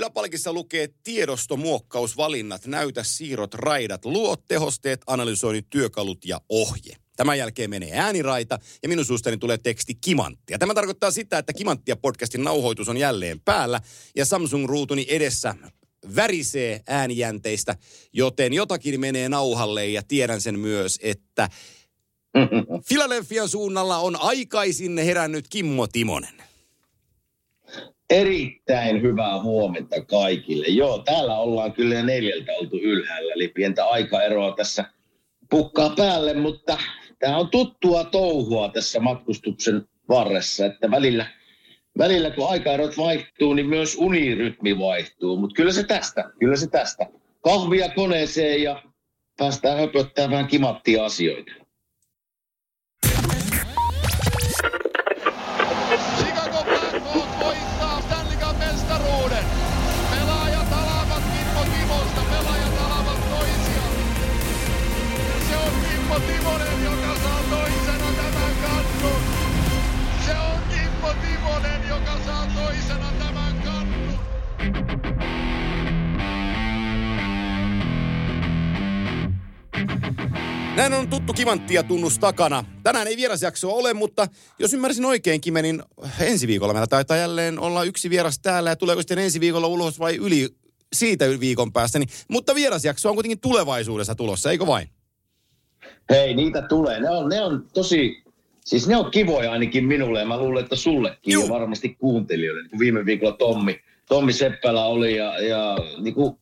Yläpalkissa lukee tiedostomuokkausvalinnat, näytä siirrot, raidat, luo tehosteet, analysoinnit, työkalut ja ohje. Tämän jälkeen menee ääniraita ja minun suustani tulee teksti kimanttia. Tämä tarkoittaa sitä, että kimanttia podcastin nauhoitus on jälleen päällä ja Samsung-ruutuni edessä värisee äänijänteistä, joten jotakin menee nauhalle ja tiedän sen myös, että Filadelfian suunnalla on aikaisin herännyt Kimmo Timonen. Erittäin hyvää huomenta kaikille. Joo, täällä ollaan kyllä neljältä oltu ylhäällä, eli pientä aikaeroa tässä pukkaa päälle, mutta tämä on tuttua touhua tässä matkustuksen varressa, että välillä, välillä kun aikaerot vaihtuu, niin myös unirytmi vaihtuu, mutta kyllä se tästä, kyllä se tästä. Kahvia koneeseen ja päästään höpöttämään kimattia asioita. Näin on tuttu kimanttia tunnus takana. Tänään ei vierasjaksoa ole, mutta jos ymmärsin oikein, Kime, niin ensi viikolla meillä taitaa jälleen olla yksi vieras täällä ja tuleeko sitten ensi viikolla ulos vai yli siitä viikon päästä. Niin, mutta vierasjakso on kuitenkin tulevaisuudessa tulossa, eikö vain? Hei, niitä tulee. Ne on, ne on tosi, siis ne on kivoja ainakin minulle ja mä luulen, että sullekin Juu. ja varmasti kuuntelijoille. Niin kuin viime viikolla Tommi, Tommi Seppälä oli ja, ja niin kuin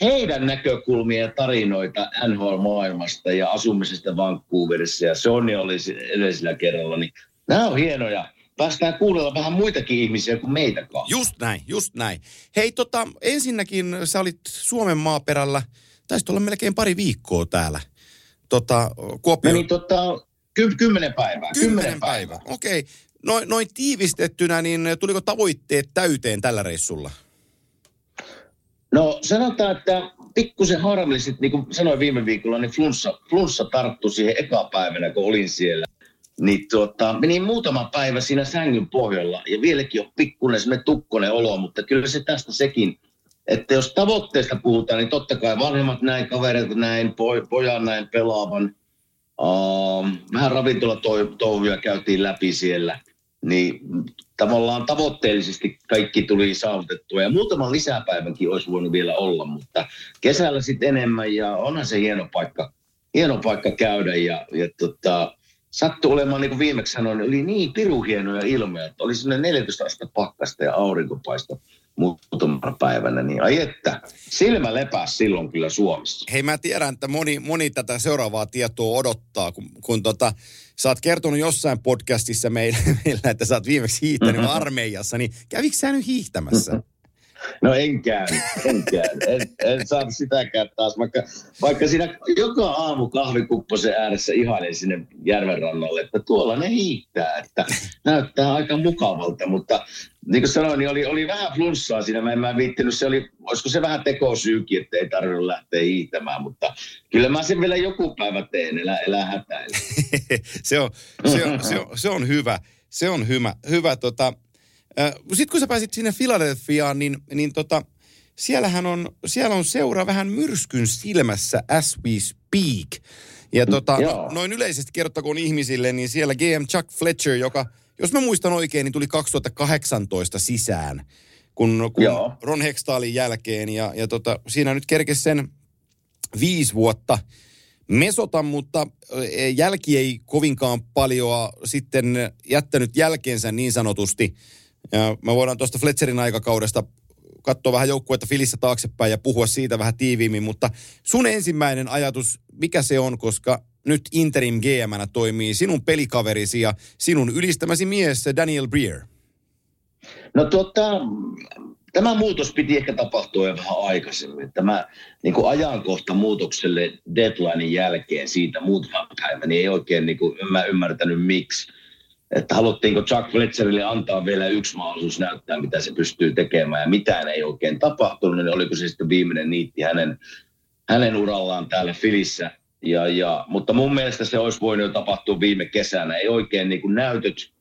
heidän näkökulmia ja tarinoita NHL-maailmasta ja asumisesta Vancouverissa ja Sony oli edellisellä kerralla, niin nämä on hienoja. Päästään kuunnella vähän muitakin ihmisiä kuin meitä kanssa. Just näin, just näin. Hei, tota, ensinnäkin sä olit Suomen maaperällä, taisit olla melkein pari viikkoa täällä. Tota, Kuopio. Meni tota, ky- kymmenen päivää. Kymmenen päivää. Okei. Okay. Noin, noin tiivistettynä, niin tuliko tavoitteet täyteen tällä reissulla? No sanotaan, että pikkusen harmillisesti, niin kuin sanoin viime viikolla, niin flunssa, flunssa tarttui siihen eka päivänä, kun olin siellä. Niin tuota, meni muutama päivä siinä sängyn pohjalla ja vieläkin on pikkuinen semmoinen tukkonen olo, mutta kyllä se tästä sekin, että jos tavoitteesta puhutaan, niin totta kai vanhemmat näin, kaverit näin, poj, pojan näin pelaavan. Um, vähän ravintolatouhuja käytiin läpi siellä, niin tavallaan tavoitteellisesti kaikki tuli saavutettua. Ja muutaman lisäpäivänkin olisi voinut vielä olla, mutta kesällä sitten enemmän ja onhan se hieno paikka, hieno paikka käydä. Ja, ja tota, sattui olemaan, niin kuin viimeksi sanoin, oli niin piru hienoja ilmoja, että oli sinne 14 astetta pakkasta ja aurinkopaista muutamana päivänä. Niin ai että, silmä lepäsi silloin kyllä Suomessa. Hei, mä tiedän, että moni, moni tätä seuraavaa tietoa odottaa, kun, kun tota, sä oot kertonut jossain podcastissa meillä, meillä että sä oot viimeksi hiihtänyt mm-hmm. armeijassa, niin kävikö sä nyt hiihtämässä? No en käynyt, en. En, en saanut sitäkään taas, vaikka, vaikka siinä joka aamu kahvikupposen ääressä ihailin sinne järven rannalle, että tuolla ne hiihtää, että näyttää aika mukavalta, mutta niin kuin sanoin, niin oli, oli vähän flunssaa siinä, mä en mä viittinyt, se oli, olisiko se vähän tekosyykin, että ei tarvinnut lähteä hiihtämään, mutta kyllä mä sen vielä joku päivä teen, elää, elää hätäillä. se, on, se, on, se, on, se on hyvä, se on hyvä, hyvä tota, sitten kun sä pääsit sinne Filadelfiaan, niin, niin tota, siellähän on, siellä on seura vähän myrskyn silmässä as we speak. Ja tota, no, noin yleisesti kertokoon ihmisille, niin siellä GM Chuck Fletcher, joka, jos mä muistan oikein, niin tuli 2018 sisään, kun, kun Ron Hextaalin jälkeen. Ja, ja tota, siinä nyt kerkesi sen viisi vuotta mesota, mutta jälki ei kovinkaan paljon sitten jättänyt jälkeensä niin sanotusti. Ja me voidaan tuosta Fletcherin aikakaudesta katsoa vähän joukkuetta Filissä taaksepäin ja puhua siitä vähän tiiviimmin, mutta sun ensimmäinen ajatus, mikä se on, koska nyt interim gm toimii sinun pelikaverisi ja sinun ylistämäsi mies Daniel Breer? No tota, tämä muutos piti ehkä tapahtua jo vähän aikaisemmin. Tämä niin kuin ajankohta muutokselle deadlinein jälkeen siitä muutama päivä, niin ei oikein niin kuin, mä ymmärtänyt miksi. Että haluttiinko Chuck Fletcherille antaa vielä yksi mahdollisuus näyttää, mitä se pystyy tekemään ja mitään ei oikein tapahtunut, niin oliko se sitten viimeinen niitti hänen, hänen urallaan täällä Filissä. Ja, ja, mutta mun mielestä se olisi voinut jo tapahtua viime kesänä. Ei oikein niin kuin näytöt,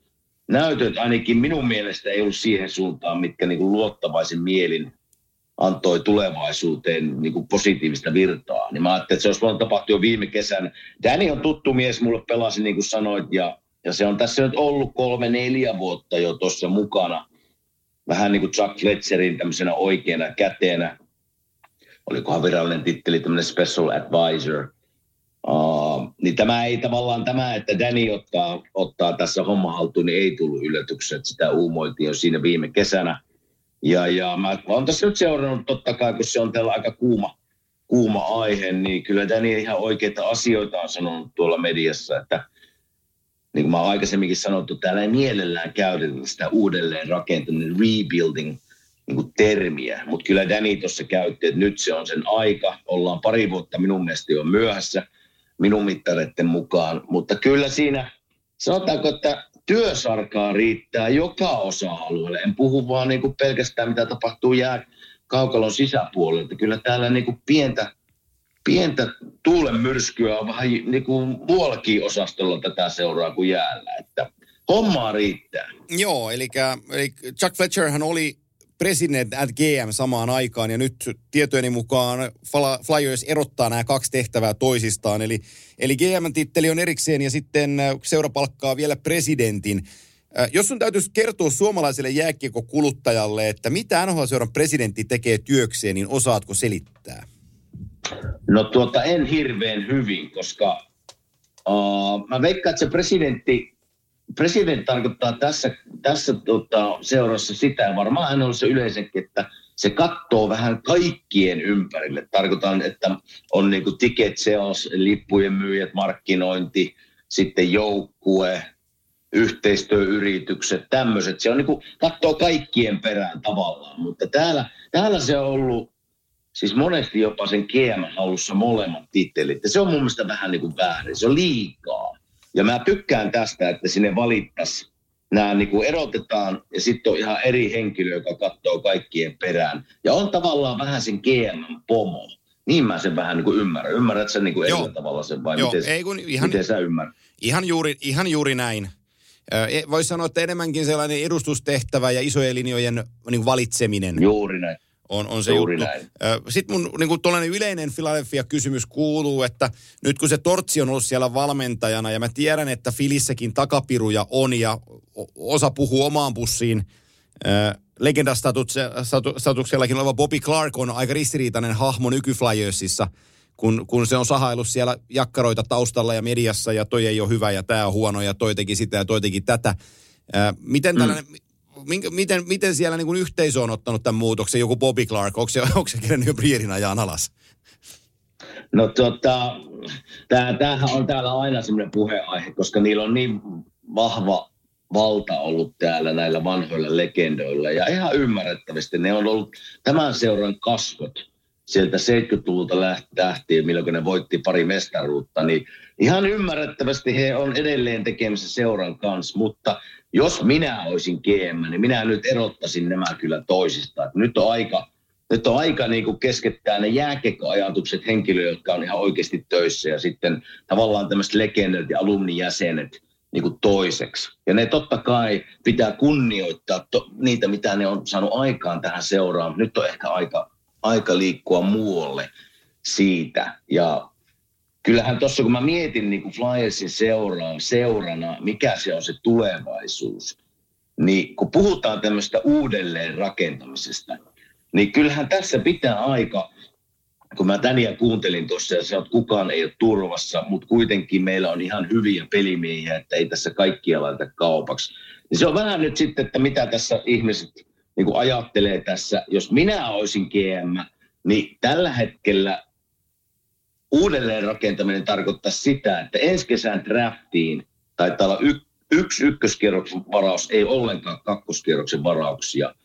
näytöt ainakin minun mielestä ei ollut siihen suuntaan, mitkä niin kuin luottavaisin mielin antoi tulevaisuuteen niin kuin positiivista virtaa. Niin mä ajattelin, että se olisi voinut tapahtua jo viime kesänä. Danny on tuttu mies, mulle pelasi niin kuin sanoit, ja, ja se on tässä nyt ollut kolme, neljä vuotta jo tuossa mukana. Vähän niin kuin Chuck Fletcherin tämmöisenä oikeana käteenä. Olikohan virallinen titteli tämmöinen special advisor – Uh, niin tämä ei tavallaan tämä, että Danny ottaa, ottaa tässä homma haltuun, niin ei tullut yllätyksen, että sitä uumoitiin jo siinä viime kesänä. Ja, ja mä olen tässä nyt seurannut totta kai, kun se on tällä aika kuuma, kuuma aihe, niin kyllä Danny ihan oikeita asioita on sanonut tuolla mediassa, että niin kuin mä aikaisemminkin sanottu, täällä ei mielellään käytetä sitä uudelleen rakentaminen, rebuilding niin kuin termiä. Mutta kyllä Danny tuossa käytti, että nyt se on sen aika. Ollaan pari vuotta minun mielestä jo myöhässä minun mittareiden mukaan. Mutta kyllä siinä, sanotaanko, että työsarkaa riittää joka osa-alueelle. En puhu vaan niin kuin pelkästään, mitä tapahtuu jää kaukalon sisäpuolelta. Kyllä täällä niin kuin pientä, pientä tuulen myrskyä on vähän niin kuin muuallakin osastolla tätä seuraa kuin jäällä. Että hommaa riittää. Joo, eli, eli Chuck Fletcher hän oli president at GM samaan aikaan ja nyt tietojeni mukaan Flyers erottaa nämä kaksi tehtävää toisistaan. Eli, eli GM-titteli on erikseen ja sitten äh, seura palkkaa vielä presidentin. Äh, jos sun täytyisi kertoa suomalaiselle jääkiekko-kuluttajalle, että mitä NHL-seuran presidentti tekee työkseen, niin osaatko selittää? No tuota, en hirveän hyvin, koska uh, mä veikkaan, että se presidentti presidentti tarkoittaa tässä, tässä tota, seurassa sitä, varmaan hän on se yleensäkin, että se katsoo vähän kaikkien ympärille. Tarkoitan, että on niin ticket sales, lippujen myyjät, markkinointi, sitten joukkue, yhteistyöyritykset, tämmöiset. Se on niin kuin, katsoo kaikkien perään tavallaan, mutta täällä, täällä se on ollut siis monesti jopa sen GM halussa molemmat tittelit. Ja se on mun mielestä vähän niin kuin väärin. Se on liikaa. Ja mä tykkään tästä, että sinne valittaisiin nämä niin kuin erotetaan ja sitten on ihan eri henkilö, joka katsoo kaikkien perään. Ja on tavallaan vähän sen GM-pomo. Niin mä sen vähän niin kuin ymmärrän. Ymmärrät sen niin kuin eri tavalla sen vai Joo, miten, ei kun ihan, miten sä ymmärrät? Ihan juuri, ihan juuri näin. E, Voisi sanoa, että enemmänkin sellainen edustustehtävä ja isojen linjojen niin valitseminen. Juuri näin on, on se Juuri juttu. Näin. Sitten mun niin kuin yleinen Philadelphia-kysymys kuuluu, että nyt kun se Tortsi on ollut siellä valmentajana ja mä tiedän, että Filissäkin takapiruja on ja osa puhuu omaan pussiin, legendastatuksella oleva Bobby Clark on aika ristiriitainen hahmo nykyflyersissa, kun, kun se on sahaillut siellä jakkaroita taustalla ja mediassa ja toi ei ole hyvä ja tämä on huono ja toi teki sitä ja toi teki tätä. miten mm. Minkä, miten, miten siellä niin yhteisö on ottanut tämän muutoksen? Joku Bobby Clark, onko se, onko se kerennyt jo Brierin ajan alas? No tota, tämähän on täällä aina semmoinen puheenaihe, koska niillä on niin vahva valta ollut täällä näillä vanhoilla legendoilla. Ja ihan ymmärrettävästi ne on ollut tämän seuran kasvot sieltä 70-luvulta lähtien, milloin ne voitti pari mestaruutta, niin ihan ymmärrettävästi he on edelleen tekemässä seuran kanssa, mutta jos minä olisin GM, niin minä nyt erottaisin nämä kyllä toisistaan. Nyt on aika, nyt on aika niin kuin keskittää ne jääkekoajatukset henkilöille, jotka on ihan oikeasti töissä ja sitten tavallaan tämmöiset legendat ja alumnijäsenet niin kuin toiseksi. Ja ne totta kai pitää kunnioittaa to, niitä, mitä ne on saanut aikaan tähän seuraan. Nyt on ehkä aika, aika liikkua muualle siitä. Ja kyllähän tuossa kun mä mietin niin kuin Flyersin seuraa, seurana, mikä se on se tulevaisuus, niin kun puhutaan tämmöistä uudelleen rakentamisesta, niin kyllähän tässä pitää aika, kun mä Täniä kuuntelin tuossa ja sanoit, että kukaan ei ole turvassa, mutta kuitenkin meillä on ihan hyviä pelimiehiä, että ei tässä kaikkia laita kaupaksi. Niin se on vähän nyt sitten, että mitä tässä ihmiset niin ajattelee tässä. Jos minä olisin GM, niin tällä hetkellä uudelleen rakentaminen tarkoittaa sitä, että ensi kesän draftiin taitaa olla y- yksi ykköskierroksen varaus, ei ollenkaan kakkoskierroksen varauksia.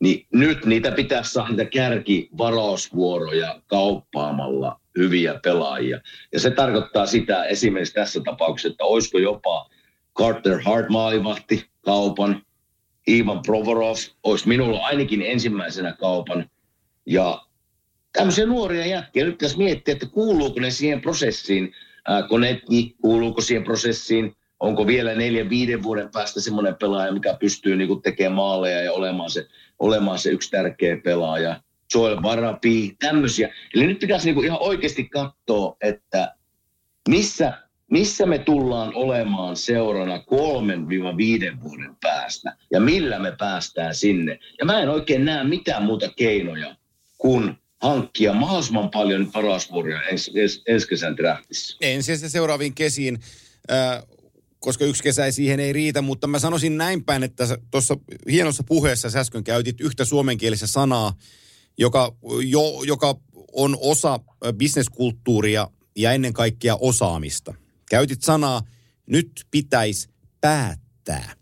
Niin nyt niitä pitäisi saada niitä kärkivarausvuoroja kauppaamalla hyviä pelaajia. Ja se tarkoittaa sitä esimerkiksi tässä tapauksessa, että olisiko jopa Carter Hart maalivahti kaupan, Ivan Provorov olisi minulla ainakin ensimmäisenä kaupan. Ja tämmöisiä nuoria jätkiä. Nyt pitäisi miettiä, että kuuluuko ne siihen prosessiin. Konetni, kuuluuko siihen prosessiin. Onko vielä neljän, viiden vuoden päästä semmoinen pelaaja, mikä pystyy niinku tekemään maaleja ja olemaan se, olemaan se yksi tärkeä pelaaja. Joel Varapi, tämmöisiä. Eli nyt pitäisi niinku ihan oikeasti katsoa, että missä missä me tullaan olemaan seurana kolmen viiva viiden vuoden päästä ja millä me päästään sinne. Ja mä en oikein näe mitään muuta keinoja kuin hankkia mahdollisimman paljon parasvuoria ensi, ensi, ensi kesän draftissa. Ensin se seuraaviin kesiin, äh, koska yksi kesä ei siihen ei riitä, mutta mä sanoisin näin päin, että tuossa hienossa puheessa sä äsken käytit yhtä suomenkielistä sanaa, joka, jo, joka on osa bisneskulttuuria ja ennen kaikkea osaamista – Käytit sanaa, nyt pitäisi päättää.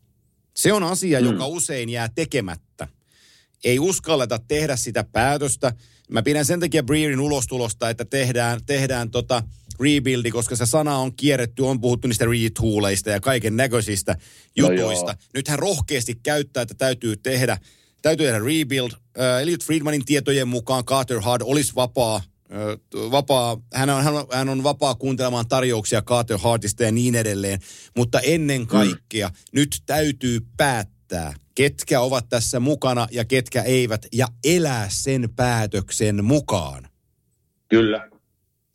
Se on asia, mm. joka usein jää tekemättä. Ei uskalleta tehdä sitä päätöstä. Mä pidän sen takia Breerin ulostulosta, että tehdään, tehdään tota rebuildi, koska se sana on kierretty, on puhuttu niistä retooleista ja kaiken näköisistä no jutuista. No Nyt hän rohkeasti käyttää, että täytyy tehdä, täytyy tehdä rebuild. Uh, Elliot Friedmanin tietojen mukaan Carter Hard olisi vapaa vapaa, hän on, hän, on, hän on vapaa kuuntelemaan tarjouksia Carter Hartista ja niin edelleen, mutta ennen mm. kaikkea mm. nyt täytyy päättää, ketkä ovat tässä mukana ja ketkä eivät, ja elää sen päätöksen mukaan. Kyllä,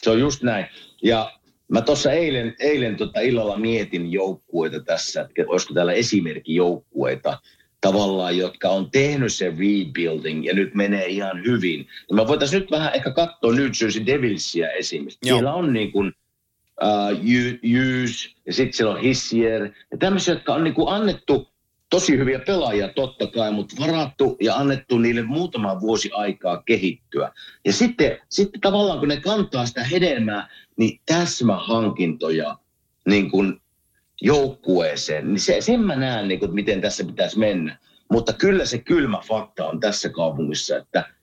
se on just näin. Ja mä tuossa eilen, eilen tota illalla mietin joukkueita tässä, että olisiko täällä esimerkki joukkueita, tavallaan, jotka on tehnyt sen rebuilding ja nyt menee ihan hyvin. Ja mä voitaisiin nyt vähän ehkä katsoa New Jersey Devilsia esimerkiksi. Joo. Siellä on niin kuin uh, Hughes ja sitten siellä on Hissier ja tämmöisiä, jotka on niin kuin annettu tosi hyviä pelaajia totta kai, mutta varattu ja annettu niille muutama vuosi aikaa kehittyä. Ja sitten, sitten tavallaan kun ne kantaa sitä hedelmää, niin täsmähankintoja niin kuin joukkueeseen, niin se, sen mä näen, niin kuin, miten tässä pitäisi mennä. Mutta kyllä se kylmä fakta on tässä kaupungissa, että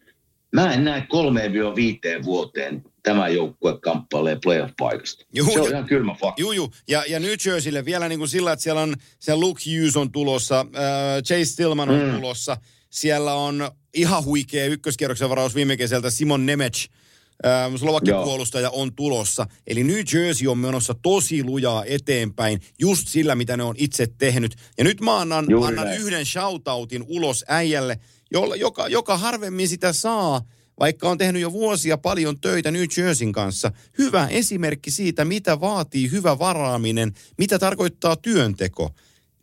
mä en näe kolmeen viiteen vuoteen tämä joukkue kamppailee playoff-paikasta. Juu, se on ihan kylmä fakta. Juu, juu. Ja, ja New Jerseylle vielä niin kuin sillä, että siellä on se Luke Hughes on tulossa, äh, Chase Stillman on mm. tulossa. Siellä on ihan huikea ykköskierroksen varaus viime kesältä Simon Nemec Ähm, Slovakian puolustaja on tulossa. Eli New Jersey on menossa tosi lujaa eteenpäin just sillä, mitä ne on itse tehnyt. Ja nyt mä annan, annan yhden shoutoutin ulos äijälle, jolla, joka, joka harvemmin sitä saa, vaikka on tehnyt jo vuosia paljon töitä New Jerseyn kanssa. Hyvä esimerkki siitä, mitä vaatii hyvä varaaminen, mitä tarkoittaa työnteko.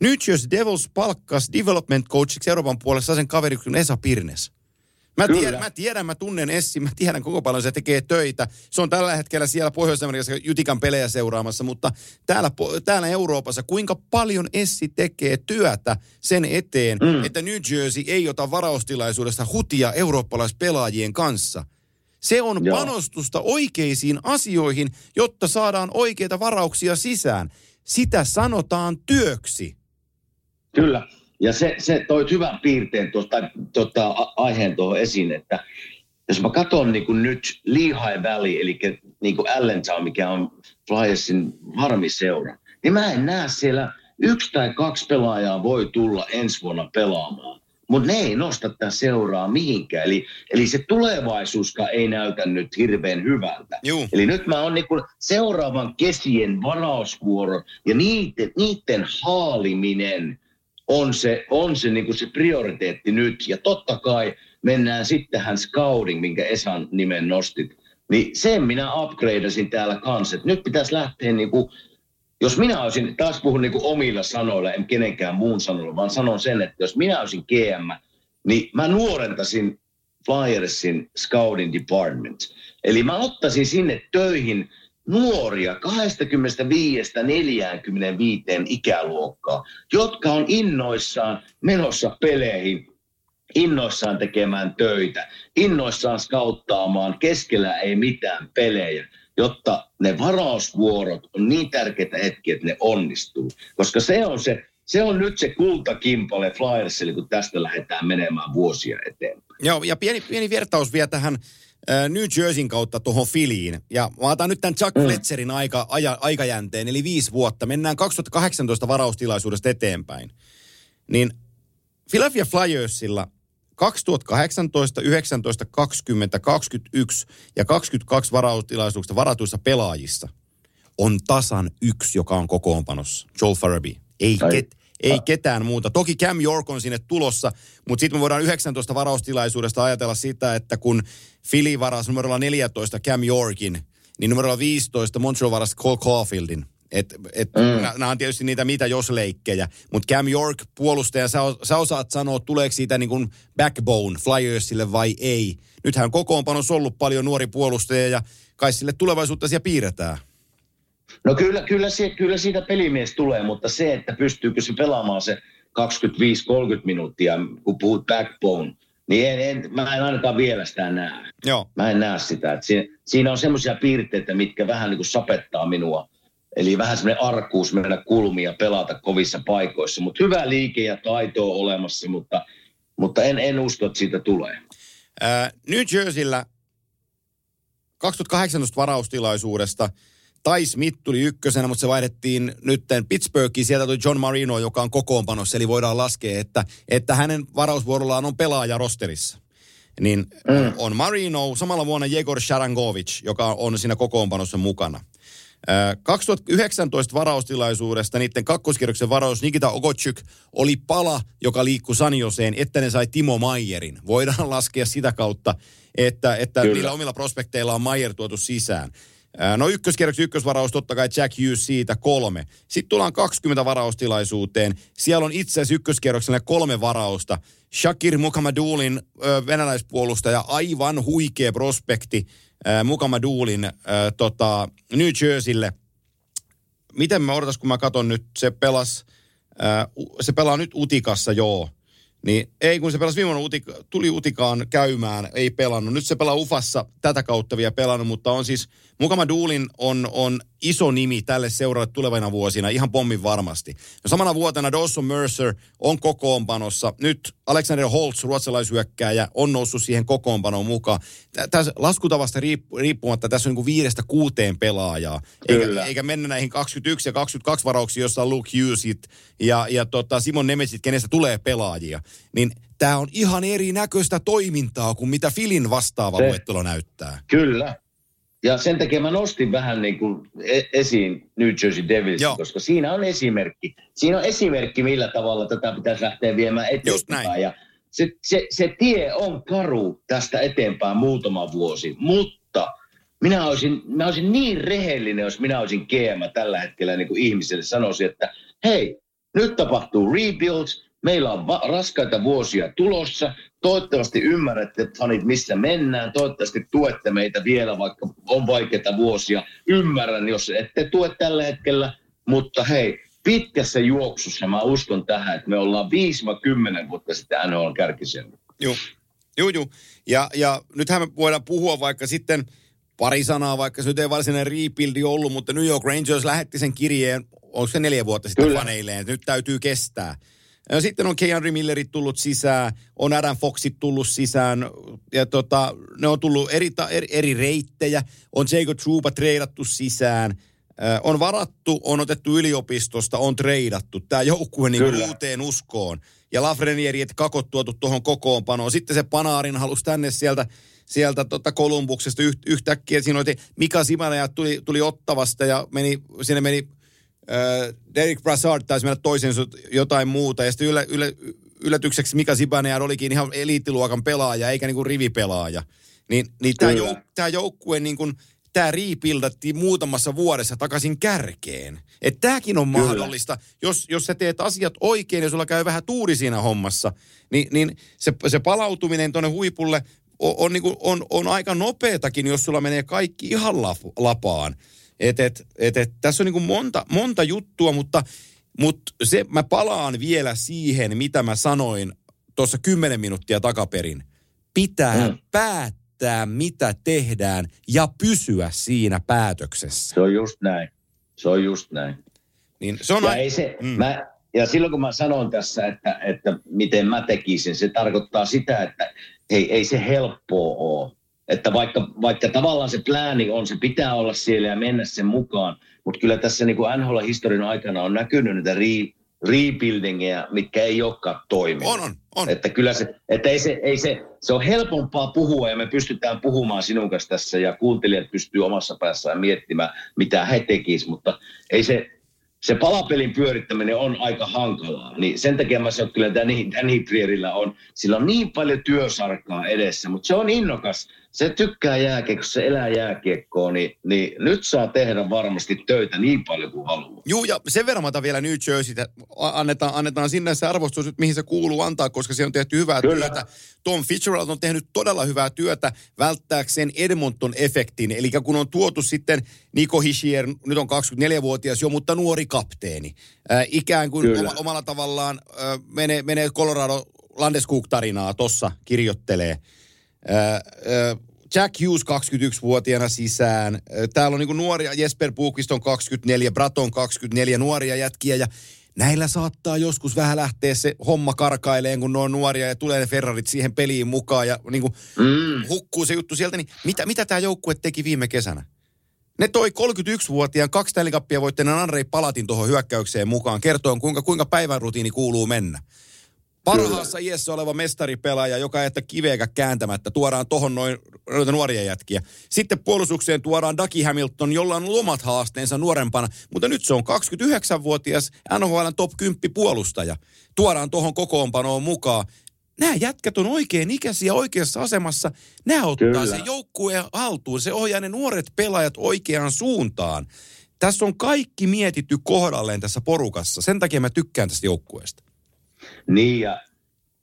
New Jersey Devils palkkas development coachiksi Euroopan puolessa sen kaveri kuin Esa Pirnes. Mä tiedän, mä tiedän, mä tunnen Essi, mä tiedän koko paljon se tekee töitä. Se on tällä hetkellä siellä Pohjois-Amerikassa Jutikan pelejä seuraamassa, mutta täällä, täällä Euroopassa kuinka paljon Essi tekee työtä sen eteen, mm. että New Jersey ei ota varaustilaisuudesta hutia eurooppalaispelaajien kanssa. Se on Joo. panostusta oikeisiin asioihin, jotta saadaan oikeita varauksia sisään. Sitä sanotaan työksi. Kyllä. Ja se, se toi hyvän piirteen tuosta, tuota, aiheen tuohon esiin, että jos mä katson niin kuin nyt Lehigh Valley, eli niin kuin Allentown, mikä on Flyersin seura, niin mä en näe siellä yksi tai kaksi pelaajaa voi tulla ensi vuonna pelaamaan. Mutta ne ei nosta tätä seuraa mihinkään. Eli, eli se tulevaisuuskaan ei näytä nyt hirveän hyvältä. Juu. Eli nyt mä oon niinku seuraavan kesien varausvuoro ja niiden, niiden haaliminen – on se, on se, niin kuin se prioriteetti nyt. Ja totta kai mennään sitten tähän scouting, minkä Esan nimen nostit. Niin sen minä upgradeasin täällä kanssa. Nyt pitäisi lähteä niin kuin, jos minä olisin, taas puhun niin kuin omilla sanoilla, en kenenkään muun sanoilla, vaan sanon sen, että jos minä olisin GM, niin mä nuorentasin Flyersin scouting department. Eli mä ottaisin sinne töihin – nuoria 25-45 ikäluokkaa, jotka on innoissaan menossa peleihin, innoissaan tekemään töitä, innoissaan skauttaamaan, keskellä ei mitään pelejä, jotta ne varausvuorot on niin tärkeitä hetkiä, että ne onnistuu. Koska se on se se on nyt se kultakimpale Flyersille, kun tästä lähdetään menemään vuosia eteenpäin. Joo, ja pieni, pieni vertaus vielä tähän äh, New Jerseyn kautta tuohon Filiin. Ja mä otan nyt tämän Chuck mm. Fletcherin aika, aja, aikajänteen, eli viisi vuotta. Mennään 2018 varaustilaisuudesta eteenpäin. Niin Philadelphia Flyersilla 2018, 19, 20, 21 ja 22 varaustilaisuuksista varatuissa pelaajissa on tasan yksi, joka on kokoonpanossa. Joel Farabee. Ei, ket, ei ketään muuta. Toki Cam York on sinne tulossa, mutta sitten me voidaan 19 varaustilaisuudesta ajatella sitä, että kun Philly varasi numerolla 14 Cam Yorkin, niin numerolla 15 Montreal varasi Cole Caulfieldin. Et, et, mm. Nämä on tietysti niitä mitä jos leikkejä, mutta Cam York puolustaja, sä, sä osaat sanoa, tuleeko siitä niin kuin backbone Flyersille vai ei. Nythän kokoonpanossa ollut paljon nuori puolustaja ja kai sille tulevaisuutta siellä piirretään. No kyllä, kyllä, se, kyllä siitä pelimies tulee, mutta se, että pystyykö se pelaamaan se 25-30 minuuttia, kun puhut backbone, niin en, en, mä en ainakaan vielä sitä näe. Joo. Mä en näe sitä. Että siinä, siinä on semmoisia piirteitä, mitkä vähän niin kuin sapettaa minua. Eli vähän semmoinen arkuus mennä kulmia pelata kovissa paikoissa. Mutta hyvä liike ja taito on olemassa, mutta, mutta en, en usko, että siitä tulee. Ää, New Jerseyllä 2018 varaustilaisuudesta – Tai Smith tuli ykkösenä, mutta se vaihdettiin nytten Pittsburghiin. Sieltä tuli John Marino, joka on kokoonpanossa. Eli voidaan laskea, että, että hänen varausvuorollaan on pelaaja rosterissa. Niin mm. on Marino, samalla vuonna Jegor Sharangovic, joka on siinä kokoonpanossa mukana. 2019 varaustilaisuudesta niiden kakkoskierroksen varaus Nikita Ogochuk oli pala, joka liikkui Sanjoseen, että ne sai Timo Mayerin. Voidaan laskea sitä kautta, että, että niillä omilla prospekteilla on Mayer tuotu sisään. No ykköskierroksen ykkösvaraus totta kai Jack Hughes siitä kolme. Sitten tullaan 20 varaustilaisuuteen. Siellä on itse asiassa ykköskierrokselle kolme varausta. Shakir Mukammadulin venäläispuolustaja, aivan huikea prospekti Mukammadulin tota, New Jerseylle. Miten mä odotas, kun mä katson nyt, se pelas, se pelaa nyt Utikassa, joo. Niin ei, kun se pelasi viime utika, tuli Utikaan käymään, ei pelannut. Nyt se pelaa Ufassa tätä kautta vielä pelannut, mutta on siis, Mukama Duulin on, on iso nimi tälle seuraavalle tulevina vuosina, ihan pommin varmasti. Ja samana vuotena Dawson Mercer on kokoonpanossa. Nyt Alexander Holtz, ruotsalaishyökkääjä, on noussut siihen kokoonpanoon mukaan. Tässä laskutavasta riippumatta tässä on niin kuin viidestä kuuteen pelaajaa. Eikä, eikä mennä näihin 21 ja 22 varauksiin, jossa on Luke Hughesit ja, ja tota Simon Nemesit, kenestä tulee pelaajia. Niin tämä on ihan erinäköistä toimintaa kuin mitä Filin vastaava luettelo näyttää. Kyllä, ja sen takia mä nostin vähän niin kuin e- esiin New Jersey Devils, Joo. koska siinä on esimerkki. Siinä on esimerkki, millä tavalla tätä pitäisi lähteä viemään eteenpäin. Ja se, se, se tie on karu tästä eteenpäin muutama vuosi, mutta minä olisin, mä olisin niin rehellinen, jos minä olisin GM tällä hetkellä niin kuin ihmiselle sanoisin, että hei, nyt tapahtuu rebuilds, meillä on va- raskaita vuosia tulossa, Toivottavasti ymmärrätte, fanit, missä mennään. Toivottavasti tuette meitä vielä, vaikka on vaikeita vuosia. Ymmärrän, jos ette tue tällä hetkellä, mutta hei, pitkässä juoksussa mä uskon tähän, että me ollaan 5-10 vuotta sitten NHL kärkisen. Joo, joo, joo. Ja, ja nythän me voidaan puhua vaikka sitten pari sanaa, vaikka se nyt ei varsinainen rebuildi ollut, mutta New York Rangers lähetti sen kirjeen, onko se neljä vuotta sitten Kyllä. faneilleen, että nyt täytyy kestää. Sitten on Keandre Millerit tullut sisään, on Adam Foxit tullut sisään, ja tota, ne on tullut eri, eri, eri reittejä, on Jacob Trouba treidattu sisään, on varattu, on otettu yliopistosta, on treidattu. Tämä joukkue niin uuteen uskoon. Ja Lafrenieri, että kakot tuotu tuohon kokoonpanoon. Sitten se Panaarin halusi tänne sieltä, sieltä tota Kolumbuksesta yht, yhtäkkiä. Siinä oli Mika Simaneja tuli, tuli Ottavasta ja meni, sinne meni Derek Brassard taisi mennä toisen jotain muuta. Ja sitten ylä, ylä, yllätykseksi Mika Zibanejad olikin ihan eliittiluokan pelaaja, eikä niinku rivipelaaja. Niin, niin tämä jouk, joukkue niin kuin, tämä riipildattiin muutamassa vuodessa takaisin kärkeen. Että tämäkin on Kyllä. mahdollista, jos, jos sä teet asiat oikein ja sulla käy vähän tuuri siinä hommassa, niin, niin se, se palautuminen tuonne huipulle on, on, niin kuin, on, on aika nopeatakin, jos sulla menee kaikki ihan lapaan. Et, et, et, et, tässä on niin kuin monta, monta juttua, mutta, mutta se, mä palaan vielä siihen, mitä mä sanoin tuossa kymmenen minuuttia takaperin. Pitää mm. päättää, mitä tehdään ja pysyä siinä päätöksessä. Se on just näin. Se on just näin. Niin se on ja, a... ei se, mm. mä, ja silloin kun mä sanon tässä, että, että miten mä tekisin, se tarkoittaa sitä, että ei, ei se helppoa ole. Että vaikka, vaikka tavallaan se plääni on, se pitää olla siellä ja mennä sen mukaan, mutta kyllä tässä niin kuin NHL-historian aikana on näkynyt niitä re, rebuildingia, mitkä ei olekaan toiminut. On, on, on. Että kyllä se, että ei se, ei se, se on helpompaa puhua ja me pystytään puhumaan sinun kanssa tässä ja kuuntelijat pystyy omassa päässään miettimään, mitä he tekisivät, mutta ei se, se palapelin pyörittäminen on aika hankalaa. Niin sen takia mä sanon, että kyllä Danny, Danny Prierillä on, sillä on niin paljon työsarkaa edessä, mutta se on innokas se tykkää jääkiekkoa, se elää jääkiekkoa, niin, niin nyt saa tehdä varmasti töitä niin paljon kuin haluaa. Joo, ja sen verran mä vielä New Jerseytä. Annetaan, annetaan sinne se arvostus mihin se kuuluu antaa, koska se on tehty hyvää Kyllä. työtä. Tom Fitzgerald on tehnyt todella hyvää työtä välttääkseen Edmonton-efektin. Eli kun on tuotu sitten Niko Hischier, nyt on 24-vuotias jo, mutta nuori kapteeni. Äh, ikään kuin oma, omalla tavallaan äh, menee, menee Colorado Landeskog-tarinaa tossa kirjoittelee. Jack Hughes 21-vuotiaana sisään. Täällä on niin nuoria, Jesper Puukvist on 24, Braton 24, nuoria jätkiä ja näillä saattaa joskus vähän lähteä se homma karkaileen, kun ne on nuoria ja tulee ne Ferrarit siihen peliin mukaan ja niin kuin mm. hukkuu se juttu sieltä. Niin mitä, mitä tämä joukkue teki viime kesänä? Ne toi 31-vuotiaan kaksi tälikappia voittaneen Andrei Palatin tuohon hyökkäykseen mukaan. Kertoo, kuinka, kuinka päivän rutiini kuuluu mennä. Parhaassa iässä oleva mestaripelaaja, joka ei kiveäkä kääntämättä. Tuodaan tohon noin noita nuoria jätkiä. Sitten puolustukseen tuodaan Ducky Hamilton, jolla on omat haasteensa nuorempana. Mutta nyt se on 29-vuotias NHL top 10 puolustaja. Tuodaan tohon kokoonpanoon mukaan. Nämä jätkät on oikein ikäisiä oikeassa asemassa. Nämä ottaa Kyllä. se joukkueen haltuun. Se ohjaa ne nuoret pelaajat oikeaan suuntaan. Tässä on kaikki mietitty kohdalleen tässä porukassa. Sen takia mä tykkään tästä joukkueesta. Niin ja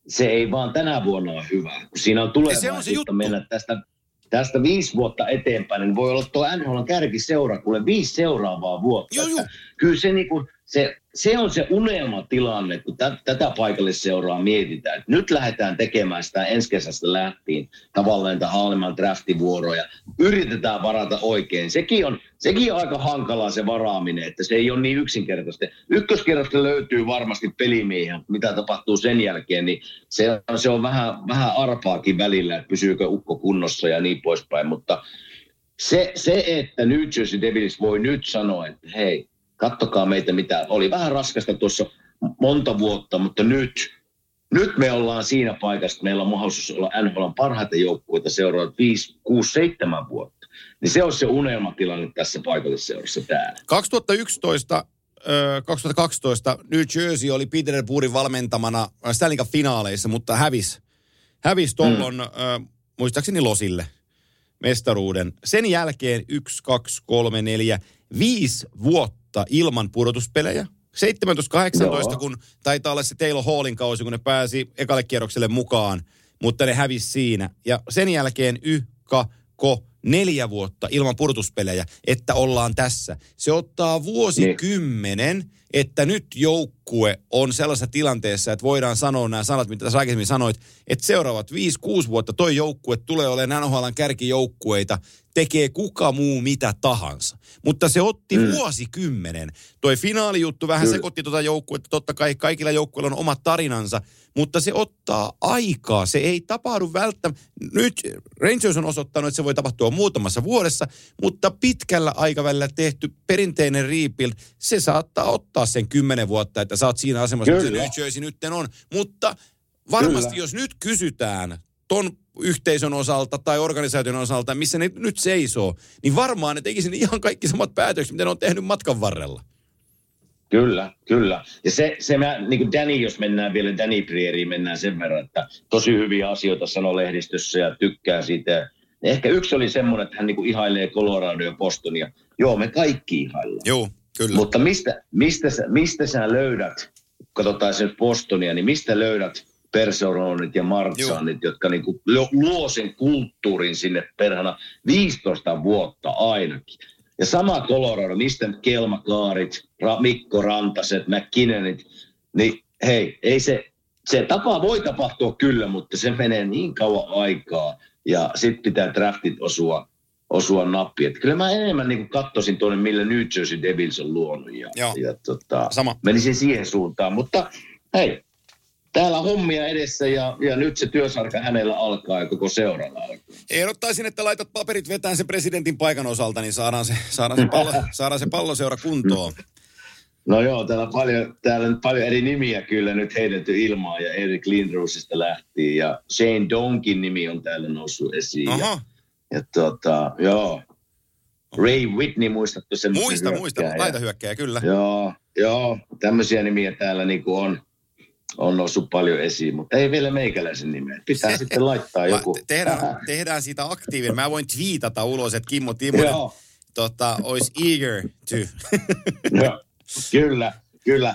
se ei vaan tänä vuonna ole hyvä. Kun siinä on tulevaisuutta mennä tästä, tästä viisi vuotta eteenpäin, niin voi olla tuo NHL kärkiseura, kuule viisi seuraavaa vuotta. Joo, joo. Kyllä se, niin kuin, se se on se unelmatilanne, kun tä, tätä paikallisseuraa mietitään. Että nyt lähdetään tekemään sitä ensi kesästä lähtien tavallaan tätä Haaleman draftivuoroja. Yritetään varata oikein. Sekin on, sekin on aika hankalaa se varaaminen, että se ei ole niin yksinkertaista. Ykköskerrosta löytyy varmasti pelimiehiä, mitä tapahtuu sen jälkeen, niin se, se on vähän, vähän arpaakin välillä, että pysyykö ukko kunnossa ja niin poispäin. Mutta se, se, että New Jersey Devils voi nyt sanoa, että hei, kattokaa meitä mitä. Oli vähän raskasta tuossa monta vuotta, mutta nyt, nyt me ollaan siinä paikassa, että meillä on mahdollisuus olla NHL parhaita joukkueita seuraavat 5, 6, 7 vuotta. Niin se on se unelmatilanne tässä paikallisseurassa täällä. 2011 2012 New Jersey oli Peterburin valmentamana Stanley finaaleissa, mutta hävisi hävis tuolloin, mm. muistaakseni Losille mestaruuden. Sen jälkeen 1, 2, 3, 4, 5 vuotta vuotta ilman pudotuspelejä. 17-18, kun taitaa olla se Taylor Hallin kausi, kun ne pääsi ekalle kierrokselle mukaan, mutta ne hävisi siinä. Ja sen jälkeen YKA, ko neljä vuotta ilman pudotuspelejä, että ollaan tässä. Se ottaa vuosikymmenen, niin. että nyt joukkue on sellaisessa tilanteessa, että voidaan sanoa nämä sanat, mitä tässä aikaisemmin sanoit, että seuraavat 5-6 vuotta toi joukkue tulee olemaan NHLn kärkijoukkueita, tekee kuka muu mitä tahansa. Mutta se otti mm. vuosikymmenen. Toi finaalijuttu vähän Kyllä. sekoitti tuota joukkuetta. Totta kai kaikilla joukkueilla on omat tarinansa, mutta se ottaa aikaa. Se ei tapahdu välttämättä. Nyt Rangers on osoittanut, että se voi tapahtua muutamassa vuodessa, mutta pitkällä aikavälillä tehty perinteinen rebuild, se saattaa ottaa sen kymmenen vuotta, että sä oot siinä asemassa, Kyllä. New Jersey nyt on. Mutta varmasti Kyllä. jos nyt kysytään ton yhteisön osalta tai organisaation osalta, missä ne nyt seisoo, niin varmaan ne tekisi ihan kaikki samat päätökset, mitä ne on tehnyt matkan varrella. Kyllä, kyllä. Ja se, se mä, niin kuin Danny, jos mennään vielä Danny Prieriin, mennään sen verran, että tosi hyviä asioita sanoo lehdistössä ja tykkää siitä. Ehkä yksi oli semmoinen, että hän niin kuin ihailee Colorado ja Bostonia. Joo, me kaikki ihaillaan. Joo, kyllä. Mutta mistä, mistä, sä, mistä sä löydät, katsotaan sen Bostonia, niin mistä löydät Perseronit ja Martsanit, jotka niin kuin luo sen kulttuurin sinne perhana 15 vuotta ainakin. Ja sama Colorado, mistä Kelma Kaarit, Mikko Rantaset, McKinnonit, niin hei, ei se, se tapa voi tapahtua kyllä, mutta se menee niin kauan aikaa ja sitten pitää draftit osua, osua nappi. Et kyllä mä enemmän niin katsoisin tuonne, millä New Jersey Devils on luonut. Ja, Joo. ja tota, Sama. menisin siihen suuntaan. Mutta hei, täällä on hommia edessä ja, ja nyt se työsarka hänellä alkaa ja koko seuralla alkaa. Ehdottaisin, että laitat paperit vetään sen presidentin paikan osalta, niin saadaan se, saadaan se, pallo, saadaan se palloseura kuntoon. No joo, täällä on paljon, täällä on paljon eri nimiä kyllä nyt heitetty ilmaan ja Eric Lindrosista lähti ja Shane Donkin nimi on täällä noussut esiin. Ja, Aha, ja tota, joo. Ray Whitney, muistatko sen? muista, muista, laita hyökkäjä, kyllä. Joo, joo, tämmöisiä nimiä täällä niinku on, on noussut paljon esiin, mutta ei vielä meikäläisen nimeä. Pitää sitten laittaa joku. Te- Tehdään, tehdään siitä aktiivinen. Mä voin twiitata ulos, että Kimmo Timonen tota, olisi eager to. joo, kyllä, kyllä.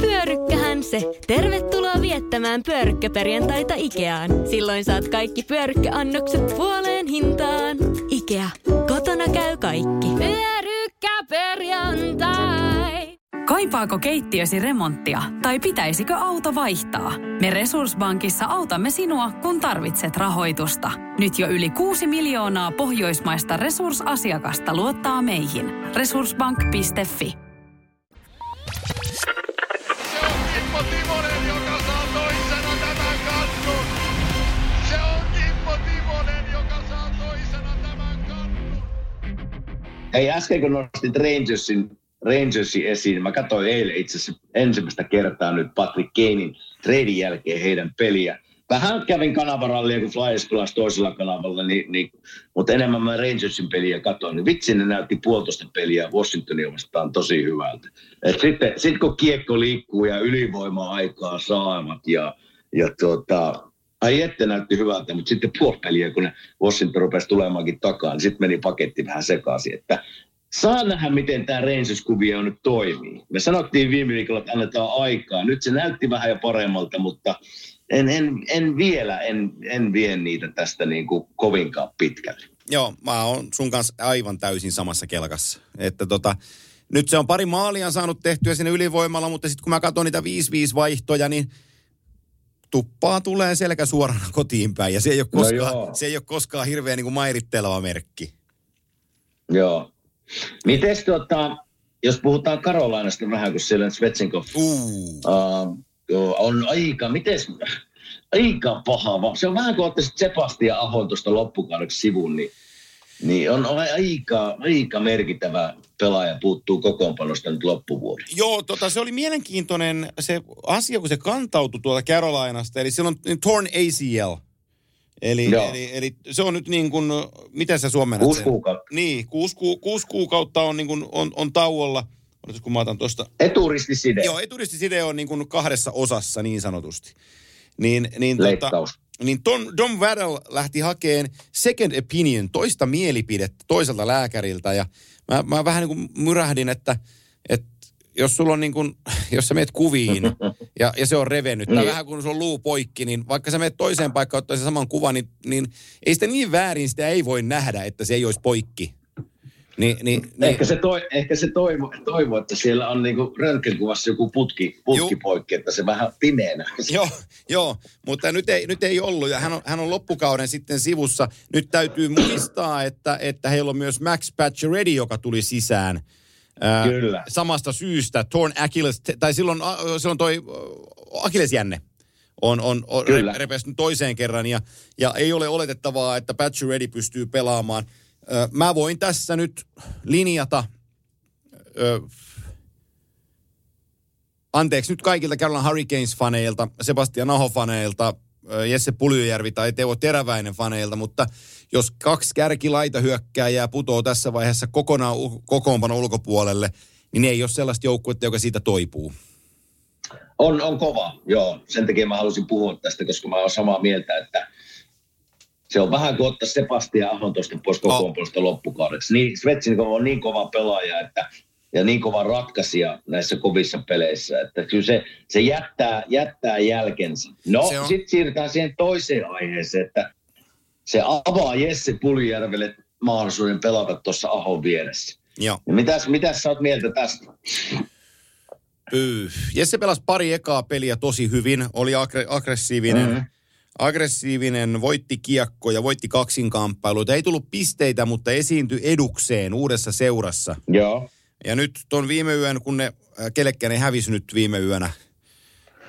Pyörykkähän se. Tervetuloa viettämään pyörykkäperjantaita Ikeaan. Silloin saat kaikki pyörykkäannokset puoleen hintaan. Ikea. Kotona käy kaikki. Pyörykkäperjantai. Kaipaako keittiösi remonttia tai pitäisikö auto vaihtaa? Me Resurssbankissa autamme sinua, kun tarvitset rahoitusta. Nyt jo yli 6 miljoonaa pohjoismaista resursasiakasta luottaa meihin. Resurssbank.fi Hei, äsken kun nostit Rangersin, Rangersin esiin, mä katsoin eilen itse asiassa ensimmäistä kertaa nyt Patrick Kanein treidin jälkeen heidän peliä. Vähän kävin kanavarallia, kun Flyers pelasi toisella kanavalla, niin, niin, mutta enemmän mä Rangersin peliä katsoin. Niin vitsi, ne näytti puolitoista peliä Washingtonia vastaan tosi hyvältä. Et sitten sit kun kiekko liikkuu ja ylivoima-aikaa saamat ja, ja tuota, ai ette näytti hyvältä, mutta sitten puolipeliä, kun Washington rupesi tulemaankin takaa, niin sitten meni paketti vähän sekaisin. Että saa nähdä, miten tämä Rangers-kuvio nyt toimii. Me sanottiin viime viikolla, että annetaan aikaa. Nyt se näytti vähän jo paremmalta, mutta en, en, en vielä, en, en vie niitä tästä niin kuin kovinkaan pitkälle. Joo, mä oon sun kanssa aivan täysin samassa kelkassa. Että tota, nyt se on pari maalia saanut tehtyä sinne ylivoimalla, mutta sitten kun mä katson niitä 5-5 vaihtoja, niin tuppaa tulee selkä suorana kotiin päin. Ja se ei ole No koskaan, joo. se ei ole koskaan hirveän niin kuin mairitteleva merkki. Joo. Mites tota, jos puhutaan Karolainasta vähän, kun siellä Svetsenkov uh, joo, on aika, mites, aika paha. Se on vähän kuin ottaisit Sebastian Ahon tuosta loppukaudeksi sivun, niin, niin on aika, aika merkittävä pelaaja puuttuu kokoonpanosta nyt loppuvuoden. Joo, tota, se oli mielenkiintoinen se asia, kun se kantautui tuolta Carolinasta. Eli silloin torn ACL. Eli, Joo. eli, eli, se on nyt niin kuin, miten sä suomennat Kuusi kuukautta. Niin, kuusi, ku, kuusi kuukautta on, niin kuin, on, on tauolla. Odotas, kun mä otan tuosta. Eturistiside, Joo, eturistiside on niin kuin kahdessa osassa niin sanotusti. Niin, niin, tota, niin Tom, Dom Waddell lähti hakeen second opinion, toista mielipidettä toiselta lääkäriltä. Ja mä, mä vähän niin kuin myrähdin, että, että jos sulla on niin kuin, jos sä meet kuviin ja, ja se on revennyt, tai Niin. vähän kun sulla on luu poikki, niin vaikka sä meet toiseen paikkaan ottaa sen saman kuvan, niin, niin ei sitä niin väärin, sitä ei voi nähdä, että se ei olisi poikki. Niin, niin, niin, Ehkä se, toi, ehkä se toivo, toivo, että siellä on niinku röntgenkuvassa joku putki, putki poikki, että se vähän pimeänä. Joo, joo, mutta nyt ei, nyt ei ollut ja hän on, hän on loppukauden sitten sivussa. Nyt täytyy muistaa, että, että heillä on myös Max Pacioretty, joka tuli sisään. Ää, Kyllä. Samasta syystä, torn Achilles, tai silloin, silloin toi Achillesjänne on, on, on repestynyt toiseen kerran ja, ja ei ole oletettavaa, että Pacioretty pystyy pelaamaan. Mä voin tässä nyt linjata ö, anteeksi nyt kaikilta Carolina Hurricanes-faneilta, Sebastian Aho-faneilta, Jesse Puljujärvi tai Teuvo Teräväinen faneilta, mutta jos kaksi kärkilaita hyökkääjää putoo tässä vaiheessa kokonaan kokoonpano ulkopuolelle, niin ei ole sellaista joukkuetta, joka siitä toipuu. On, on kova, joo. Sen takia mä halusin puhua tästä, koska mä oon samaa mieltä, että se on vähän kuin ottaa Sebastian Ahon tuosta pois kokoonpanosta loppukaudeksi. Niin, Svetsin on niin kova pelaaja, että ja niin kova ratkaisija näissä kovissa peleissä, että kyllä se, se jättää, jättää jälkensä. No, sitten siirrytään siihen toiseen aiheeseen, että se avaa Jesse Puljärvelle mahdollisuuden pelata tuossa Ahon vieressä. Joo. Ja mitäs, mitäs sä oot mieltä tästä? Jesse pelasi pari ekaa peliä tosi hyvin, oli agre- aggressiivinen, Mhm. mm-hmm. Aggressiivinen, voitti kiekko ja voitti kaksinkamppailuita. Ei tullut pisteitä, mutta esiintyi edukseen uudessa seurassa. Joo. Ja nyt tuon viime yön, kun ne, äh, kellekään ei hävisi nyt viime yönä.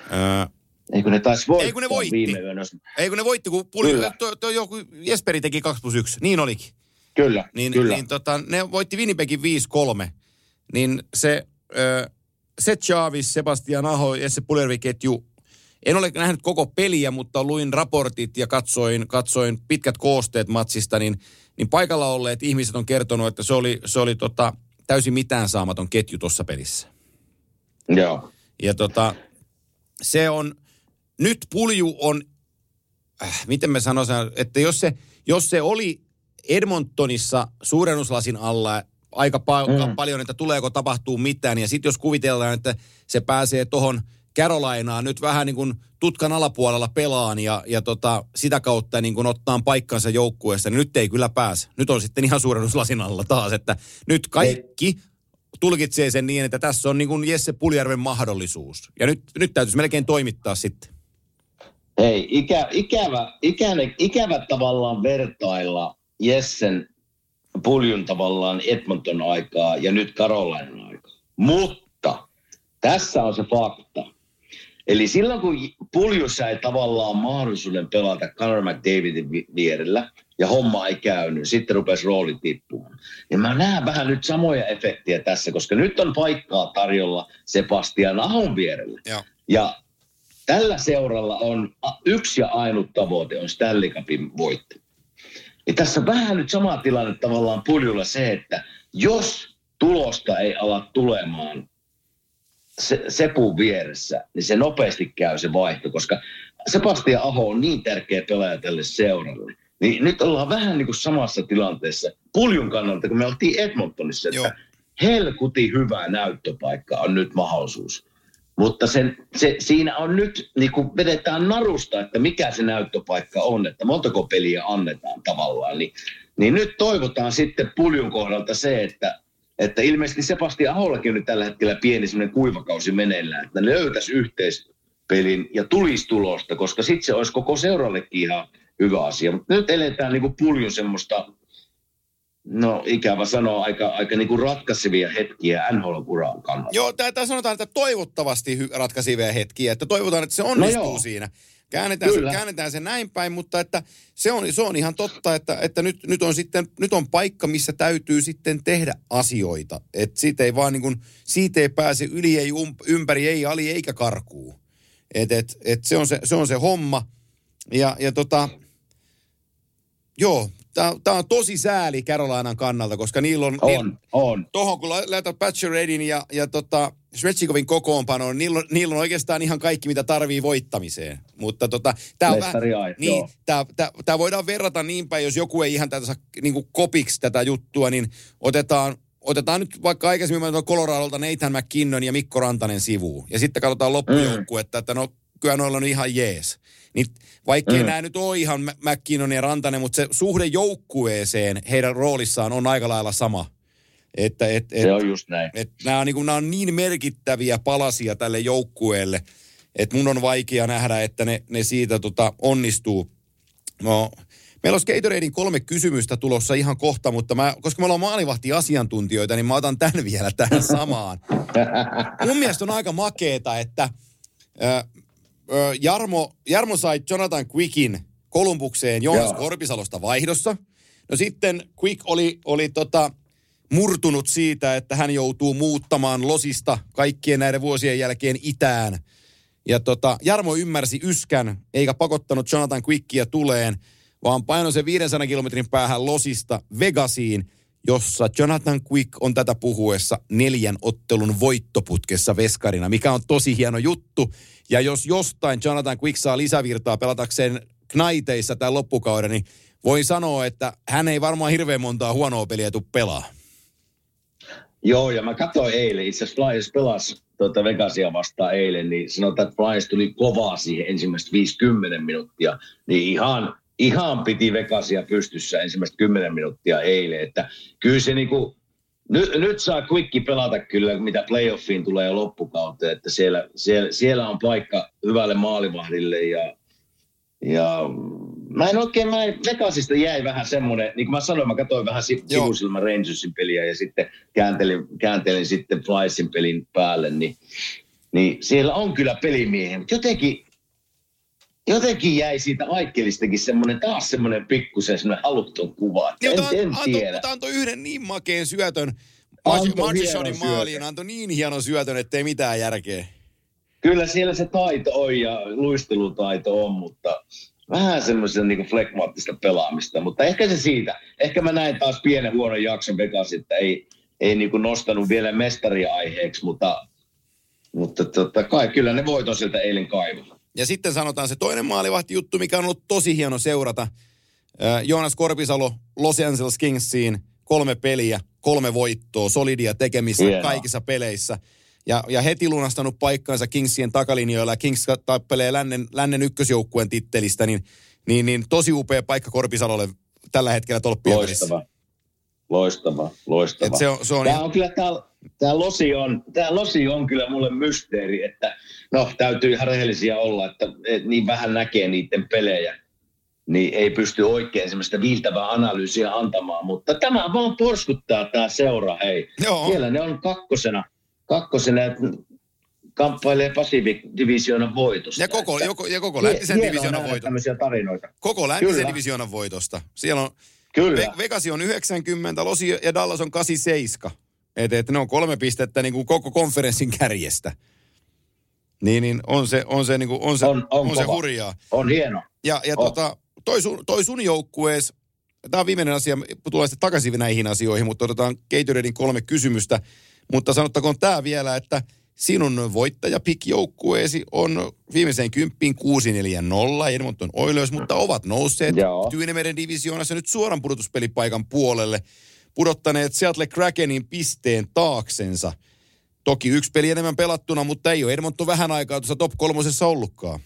Ää, Eikö ne taisi voittaa Ei, kun ne voitti. viime yönä? ei kun ne voitti, kun puli, to, to, joku Jesperi teki 2 plus 1. Niin olikin. Kyllä, Niin, kyllä. niin tota, ne voitti Winnipegin 5-3. Niin se, ö, se Chavis, Sebastian Aho, Jesse Puljärvi-ketju, en ole nähnyt koko peliä, mutta luin raportit ja katsoin, katsoin pitkät koosteet matsista, niin, niin paikalla olleet ihmiset on kertonut, että se oli, se oli tota, täysin mitään saamaton ketju tuossa pelissä. Joo. Ja tota, se on, nyt pulju on, äh, miten mä sanoisin, että jos se, jos se oli Edmontonissa suurennuslasin alla aika pa- mm. paljon, että tuleeko tapahtuu mitään, ja sitten jos kuvitellaan, että se pääsee tuohon Carolinaan nyt vähän niin kuin tutkan alapuolella pelaan ja, ja tota, sitä kautta niin kuin ottaa paikkansa joukkueessa, niin nyt ei kyllä pääse. Nyt on sitten ihan suurennuslasin alla taas, että nyt kaikki tulkitsee sen niin, että tässä on niin kuin Jesse Puljärven mahdollisuus. Ja nyt, nyt täytyisi melkein toimittaa sitten. Hei, ikä, ikävä, ikävä, ikävä tavallaan vertailla Jessen puljun tavallaan Edmonton aikaa ja nyt Carolinan aikaa. Mutta tässä on se fakta. Eli silloin kun pulju sai tavallaan mahdollisuuden pelata Conor McDavidin vi- vierellä ja homma ei käynyt, sitten rupesi rooli tippumaan. Ja mä näen vähän nyt samoja efektejä tässä, koska nyt on paikkaa tarjolla Sebastian Ahon vierellä. Joo. Ja tällä seuralla on yksi ja ainut tavoite, on Stanley Cupin voitto. Ja tässä on vähän nyt sama tilanne tavallaan puljulla se, että jos tulosta ei ala tulemaan se, Sepun vieressä, niin se nopeasti käy se vaihto, koska Sebastian Aho on niin tärkeä pelaaja tälle seuralle. Niin nyt ollaan vähän niin kuin samassa tilanteessa puljun kannalta, kun me oltiin Edmontonissa, että Joo. helkuti hyvä näyttöpaikka on nyt mahdollisuus. Mutta sen, se, siinä on nyt, niin kuin vedetään narusta, että mikä se näyttöpaikka on, että montako peliä annetaan tavallaan. Niin, niin nyt toivotaan sitten puljun kohdalta se, että, että ilmeisesti Sebastian Ahollakin on nyt tällä hetkellä pieni semmoinen kuivakausi meneillään, että ne löytäisi yhteispelin ja tulisi tulosta, koska sitten se olisi koko seurallekin ihan hyvä asia. Mutta nyt eletään niin kuin puljun semmoista, no ikävä sanoa, aika, aika niin kuin ratkaisevia hetkiä NHL-uran kannalta. Joo, tämä sanotaan, että toivottavasti ratkaisivia hetkiä, että toivotaan, että se onnistuu No joo. siinä. Käännetään se, käännetään se näin päin, mutta että se on, se on ihan totta, että, että nyt, nyt, on sitten, nyt on paikka, missä täytyy sitten tehdä asioita. Että siitä ei vaan niin kuin, siitä ei pääse yli, ei um, ympäri, ei ali eikä karkuu. Et, et, et se, on se, se on se homma. Ja, ja tota, joo, tämä on tosi sääli Carolinan kannalta, koska niillä on, niillä, On, on. tuohon kun la- laitat Patcheredin ja, ja tota Svetschikovin kokoonpanoon, niillä on, niillä on oikeastaan ihan kaikki, mitä tarvii voittamiseen. Mutta tota, tämä on vähän, niin, tää, tää, tää voidaan verrata niin päin, jos joku ei ihan tätä niin kuin kopiksi tätä juttua, niin otetaan, otetaan nyt vaikka aikaisemmin mainittua Coloradolta Nathan McKinnon ja Mikko Rantanen sivuun. Ja sitten katsotaan loppujoukkuetta, että no kyllä noilla on ihan jees. Niin vaikkei mm. nämä nyt ole ihan Mä- McKinnon ja Rantanen, mutta se suhde joukkueeseen heidän roolissaan on aika lailla sama. Että, et, et, Se on just näin. et nämä, on niin kuin, nämä on niin merkittäviä palasia tälle joukkueelle, että mun on vaikea nähdä, että ne, ne siitä tota, onnistuu. No, meillä on Gatoradein kolme kysymystä tulossa ihan kohta, mutta mä, koska me ollaan maalivahti-asiantuntijoita, niin mä otan tämän vielä tähän samaan. Mun mielestä on aika makeeta, että ö, Jarmo, Jarmo sai Jonathan Quickin Kolumbukseen Joonas Joo. Korpisalosta vaihdossa. No sitten Quick oli, oli tota, murtunut siitä, että hän joutuu muuttamaan Losista kaikkien näiden vuosien jälkeen itään. Ja tota, Jarmo ymmärsi yskän, eikä pakottanut Jonathan Quickia tuleen, vaan paino se 500 kilometrin päähän Losista Vegasiin, jossa Jonathan Quick on tätä puhuessa neljän ottelun voittoputkessa veskarina, mikä on tosi hieno juttu. Ja jos jostain Jonathan Quick saa lisävirtaa pelatakseen knaiteissa tämän loppukauden, niin voin sanoa, että hän ei varmaan hirveän montaa huonoa peliä tule pelaa. Joo, ja mä katsoin eilen, itse asiassa Flyers pelasi tuota Vegasia vastaan eilen, niin sanotaan, että Flyers tuli kovaa siihen ensimmäistä 50 minuuttia, niin ihan, ihan piti Vegasia pystyssä ensimmäistä 10 minuuttia eilen, että kyllä se niinku, nyt, nyt saa Quickki pelata kyllä, mitä playoffiin tulee jo loppukauteen, että siellä, siellä, siellä on paikka hyvälle maalivahdille ja, ja mä en oikein, mä en, Vegasista jäi vähän semmoinen, niin kuin mä sanoin, mä katsoin vähän si- sivusilmä Rangersin peliä ja sitten kääntelin, kääntelin sitten Flysin pelin päälle, niin, niin siellä on kyllä pelimiehiä, mutta jotenkin, jotenkin jäi siitä Aikkelistakin semmoinen, taas semmoinen pikkusen semmoinen halutton kuva. Niin, en, mutta en tiedä. mutta antoi yhden niin makeen syötön Marchishonin maaliin, antoi niin hienon syötön, ettei mitään järkeä. Kyllä siellä se taito on ja luistelutaito on, mutta vähän semmoisen niin flekmaattista pelaamista. Mutta ehkä se siitä. Ehkä mä näin taas pienen huonon jakson Vegas, että ei, ei niin kuin nostanut vielä mestaria aiheeksi, mutta, mutta totta kai kyllä ne voiton sieltä eilen kaivaa. Ja sitten sanotaan se toinen maalivahti juttu, mikä on ollut tosi hieno seurata. Joonas Korpisalo Los Angeles Kingsiin, kolme peliä, kolme voittoa, solidia tekemistä Hienoa. kaikissa peleissä. Ja, ja heti lunastanut paikkansa Kingsien takalinjoilla ja Kings tappelee lännen, lännen ykkösjoukkueen tittelistä, niin, niin, niin tosi upea paikka Korpisalolle tällä hetkellä tolppien välissä. Loistava. Loistava, loistava. Et se on- se on tämä on kyllä, tämä, tämä, losi on, tämä losi on kyllä mulle mysteeri, että no täytyy ihan rehellisiä olla, että, että niin vähän näkee niiden pelejä, niin ei pysty oikein semmoista viiltävää analyysiä antamaan, mutta tämä vaan porskuttaa tämä seura, hei. Joo. Siellä ne on kakkosena, kakkosena että kamppailee Pacific Divisioonan voitosta. Ja koko, Että joko, ja koko läntisen divisioonan nähdä voitosta. tarinoita. Koko läntisen Kyllä. divisioonan voitosta. Siellä on Kyllä. Ve- Vegasi on 90, Losi ja Dallas on 87. Et, et ne on kolme pistettä niin kuin koko konferenssin kärjestä. Niin, niin on se, on se, niin kuin, on se, On- on on se hurjaa. On hieno. Ja, ja On. tota, toi, sun, toi sun joukkuees, tämä on viimeinen asia, tulee sitten takaisin näihin asioihin, mutta otetaan Gatoradein kolme kysymystä. Mutta sanottakoon tämä vielä, että sinun voittajapik-joukkueesi on viimeiseen kymppiin 6-4-0 Edmonton Oilers, mutta ovat nousseet Joo. Tyynemeren divisioonassa nyt suoran pudotuspelipaikan puolelle, pudottaneet Seattle Krakenin pisteen taaksensa. Toki yksi peli enemmän pelattuna, mutta ei ole Edmonton vähän aikaa tuossa top kolmosessa ollutkaan.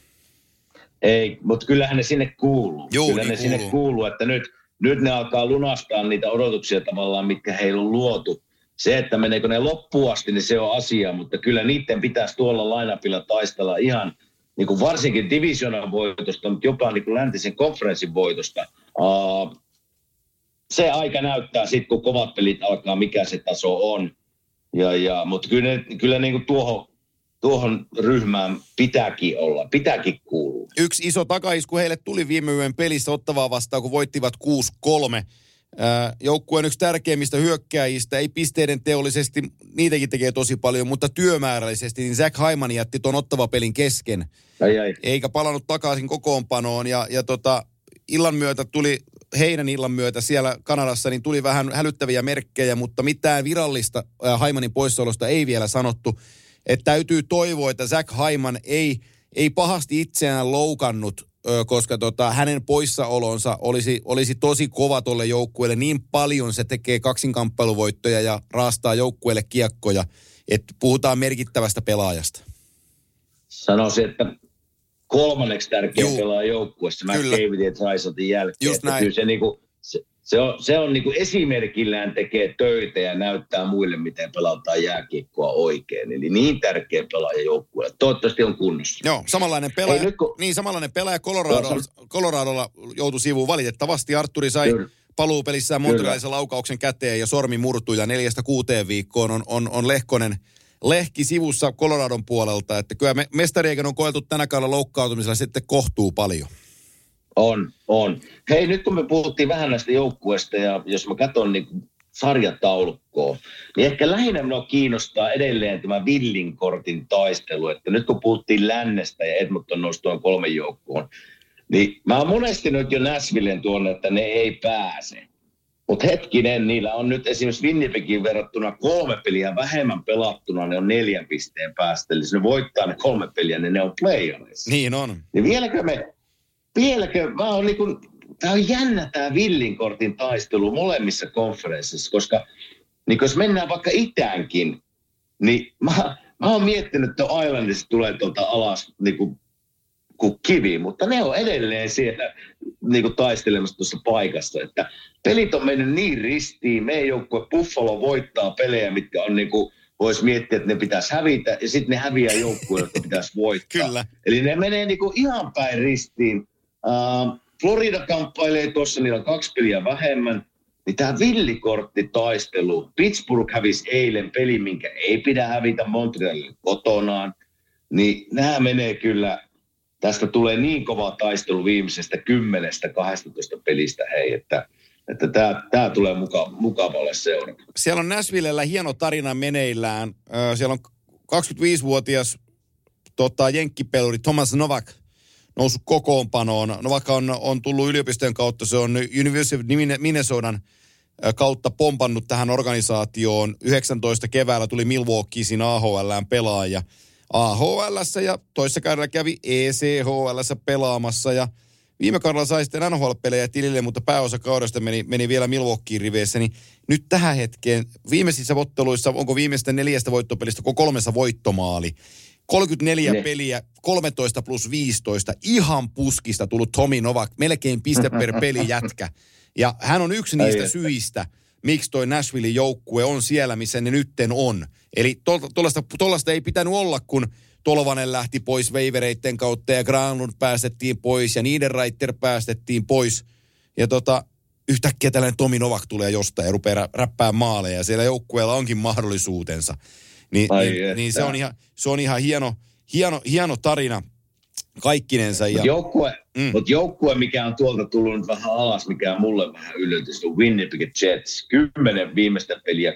Ei, mutta kyllähän ne sinne kuuluu. Juu, Kyllä niin ne sinne kuuluu. kuuluu, että nyt, nyt ne alkaa lunastaa niitä odotuksia tavallaan, mitkä heillä on luotu. Se, että meneekö ne loppuun asti, niin se on asia, mutta kyllä niiden pitäisi tuolla lainapilla taistella ihan niin kuin varsinkin divisionan voitosta, mutta jopa niin kuin läntisen konferenssin voitosta. Uh, se aika näyttää sitten, kun kovat pelit alkaa, mikä se taso on. Ja, ja, mutta kyllä, ne, kyllä niin kuin tuohon, tuohon ryhmään pitääkin olla, pitääkin kuulua. Yksi iso takaisku heille tuli viime yön pelissä ottavaa vastaan, kun voittivat 6-3. Joukkueen yksi tärkeimmistä hyökkääjistä, ei pisteiden teollisesti, niitäkin tekee tosi paljon, mutta työmäärällisesti, niin Zach Hyman jätti tuon ottava pelin kesken, Ai, ai. eikä palannut takaisin kokoonpanoon. Ja, ja tota, illan myötä tuli, heidän illan myötä siellä Kanadassa, niin tuli vähän hälyttäviä merkkejä, mutta mitään virallista Haimanin poissaolosta ei vielä sanottu. Että täytyy toivoa, että Zach Haiman ei, ei pahasti itseään loukannut, koska tota, hänen poissaolonsa olisi, olisi tosi kova tolle joukkueelle. Niin paljon se tekee kaksinkamppailuvoittoja ja raastaa joukkueelle kiekkoja, että puhutaan merkittävästä pelaajasta. Sanoisin, että kolmanneksi tärkeä Juu. pelaaja joukkueessa Kyllä. McDavid ja jälkeen. Just näin. Kyllä se, niinku, se, on, se on niinku esimerkillään tekee töitä ja näyttää muille, miten pelataan jääkiekkoa oikein. Eli niin tärkeä pelaaja joukkueelle. Toivottavasti on kunnossa. Joo, samanlainen pelaaja, Ei, nyt kun- niin samanlainen pelaaja Colorado, Joo, Coloradolla joutui sivuun valitettavasti. Arturi sai Kyllä. paluupelissään Montrealissa laukauksen käteen ja sormi murtui ja neljästä kuuteen viikkoon on, on, on Lehkonen lehki sivussa Coloradon puolelta. Että kyllä me, mestarieikä on koeltu tänä kaudella loukkaantumisella sitten kohtuu paljon. On, on. Hei, nyt kun me puhuttiin vähän näistä joukkueista ja jos mä katson niin sarjataulukkoa, niin ehkä lähinnä minua kiinnostaa edelleen tämä Villin kortin taistelu. Että nyt kun puhuttiin lännestä ja Edmonton nousi tuon kolmen joukkoon, Niin mä oon monesti nyt jo Näsvillen tuonne, että ne ei pääse. Mutta hetkinen, niillä on nyt esimerkiksi Winnipegin verrattuna kolme peliä vähemmän pelattuna, ne on neljän pisteen päästä. Eli jos ne voittaa ne kolme peliä, niin ne on playoffissa. Niin on. Niin vieläkö me, vieläkö, mä oon niin kuin, tää on jännä tää villinkortin taistelu molemmissa konferensseissa, koska niin jos mennään vaikka itäänkin, niin mä, mä oon miettinyt, että Islandista tulee tuolta alas niin kuin, kuin kivi, mutta ne on edelleen siellä niin kuin taistelemassa tuossa paikassa, että pelit on mennyt niin ristiin, meidän joukkue Buffalo voittaa pelejä, mitkä on niin kuin, voisi miettiä, että ne pitäisi hävitä, ja sitten ne häviää joukkueille, jotka pitäisi voittaa. Kyllä. Eli ne menee niin kuin ihan päin ristiin. Uh, Florida kamppailee tuossa, niillä kaksi peliä vähemmän. Niin tämä villikorttitaistelu, Pittsburgh hävisi eilen peli, minkä ei pidä hävitä Montrealille kotonaan. Niin nämä menee kyllä, tästä tulee niin kova taistelu viimeisestä 10-12 pelistä, hei, että, että tämä, tämä tulee muka, mukavalle seurata. Siellä on Nashvillellä hieno tarina meneillään. Siellä on 25-vuotias tota, jenkkipeluri Thomas Novak noussut kokoonpanoon. Novak on, on tullut yliopistojen kautta, se on University of Minne- Minnesotan ö, kautta pompannut tähän organisaatioon. 19 keväällä tuli Milwaukeein AHLään pelaaja. AHLssä ja toissa kaudella kävi E ECHLssä pelaamassa ja viime kaudella sai sitten NHL-pelejä tilille, mutta pääosa kaudesta meni, meni vielä Milwaukeein riveissä, niin nyt tähän hetkeen viimeisissä otteluissa, onko viimeistä neljästä voittopelistä, koko kolmessa voittomaali. 34 Ne. peliä, 13 plus 15, ihan puskista tullut Tomi Novak, melkein piste per peli jätkä. Ja hän on yksi niistä että. syistä, miksi toi Nashvillein joukkue on siellä, missä ne nytten on. Eli tuollaista ei pitänyt olla, kun Tolvanen lähti pois veivereitten kautta ja Granlund päästettiin pois ja Niederreiter päästettiin pois. Ja tota, yhtäkkiä tällainen Tomi Novak tulee jostain ja rupeaa rä- räppää maaleja ja siellä joukkueella onkin mahdollisuutensa. Ni, Ai niin, että. niin se on ihan, se on ihan hieno, hieno, hieno tarina kaikkinensa. Ja, Mutta joukkue, Mm. mut joukkue, mikä on tuolta tullut nyt vähän alas, mikä on mulle vähän yllätys, on Winnipeg Jets. Kymmenen viimeistä peliä, 3-5-2.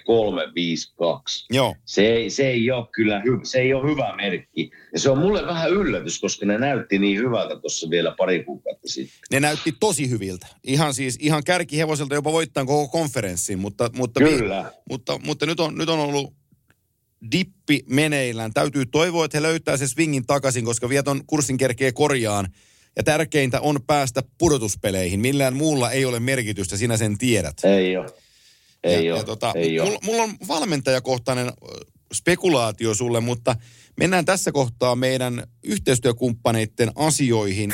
joo, Se ei, se, ei ole kyllä hy, se ei ole hyvä merkki. Ja se on mulle vähän yllätys, koska ne näytti niin hyvältä tuossa vielä pari kuukautta sitten. ne näytti tosi hyviltä. Ihan siis, ihan kärkihevoselta jopa voittaa koko konferenssin, mutta, mutta, Kyllä. mutta, mutta nyt, on, nyt on ollut dippi meneillään. Täytyy toivoa, että he löytää se swingin takaisin, koska vieton kurssin kerkee korjaan. Ja tärkeintä on päästä pudotuspeleihin. Millään muulla ei ole merkitystä, sinä sen tiedät. Ei ole. Ei ja, ole. ja tota, ei mulla, mulla on valmentajakohtainen spekulaatio sulle, mutta mennään tässä kohtaa meidän yhteistyökumppaneiden asioihin.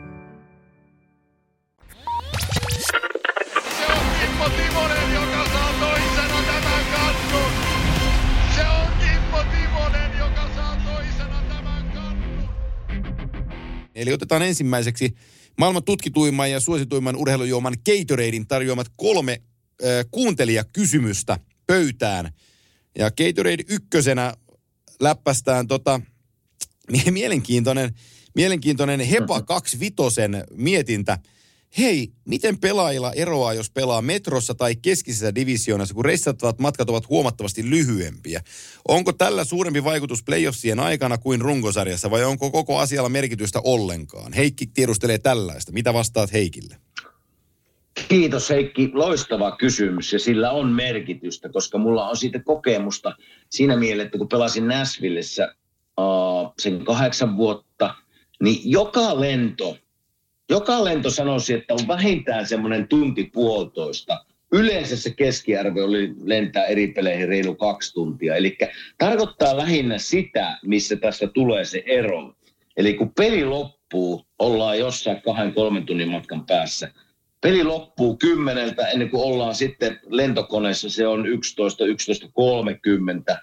Eli otetaan ensimmäiseksi maailman tutkituimman ja suosituimman urheilujuoman Gatoradein tarjoamat kolme äh, kuuntelijakysymystä pöytään. Ja Gatorade ykkösenä läppästään tota, mie- mielenkiintoinen, mielenkiintoinen HEPA 25 mietintä. Hei, miten pelaajilla eroaa, jos pelaa metrossa tai keskisessä divisioonassa, kun reissattavat matkat ovat huomattavasti lyhyempiä? Onko tällä suurempi vaikutus playoffsien aikana kuin runkosarjassa vai onko koko asialla merkitystä ollenkaan? Heikki tiedustelee tällaista. Mitä vastaat Heikille? Kiitos Heikki, loistava kysymys ja sillä on merkitystä, koska mulla on siitä kokemusta siinä mielessä, että kun pelasin Nashvillessä uh, sen kahdeksan vuotta, niin joka lento, joka lento sanoisi, että on vähintään semmoinen tunti puolitoista. Yleensä se keskiarvo oli lentää eri peleihin reilu kaksi tuntia. Eli tarkoittaa lähinnä sitä, missä tästä tulee se ero. Eli kun peli loppuu, ollaan jossain kahden kolmen tunnin matkan päässä – peli loppuu kymmeneltä ennen kuin ollaan sitten lentokoneessa, se on 11, 11.30,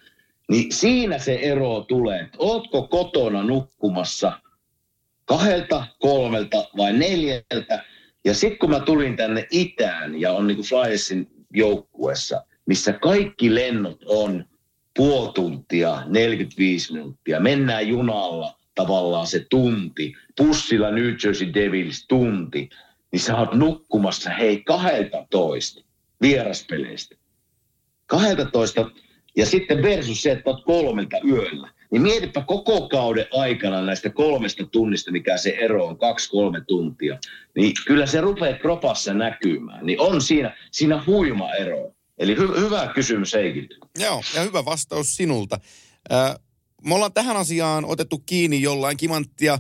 niin siinä se ero tulee, että ootko kotona nukkumassa kahdelta, kolmelta vai neljältä. Ja sitten kun mä tulin tänne itään ja on niin kuin Flyersin joukkuessa, missä kaikki lennot on puoli tuntia, 45 minuuttia, mennään junalla tavallaan se tunti, pussilla New Jersey Devils tunti, niin sä oot nukkumassa, hei, 12 vieraspeleistä. 12 ja sitten versus se, että oot kolmelta yöllä. Niin mietipä koko kauden aikana näistä kolmesta tunnista, mikä se ero on, kaksi-kolme tuntia. Niin kyllä se rupeaa kropassa näkymään. Niin on siinä, siinä huima ero. Eli hy- hyvä kysymys Heikiltä. Joo, ja hyvä vastaus sinulta. Äh, me ollaan tähän asiaan otettu kiinni jollain kimanttia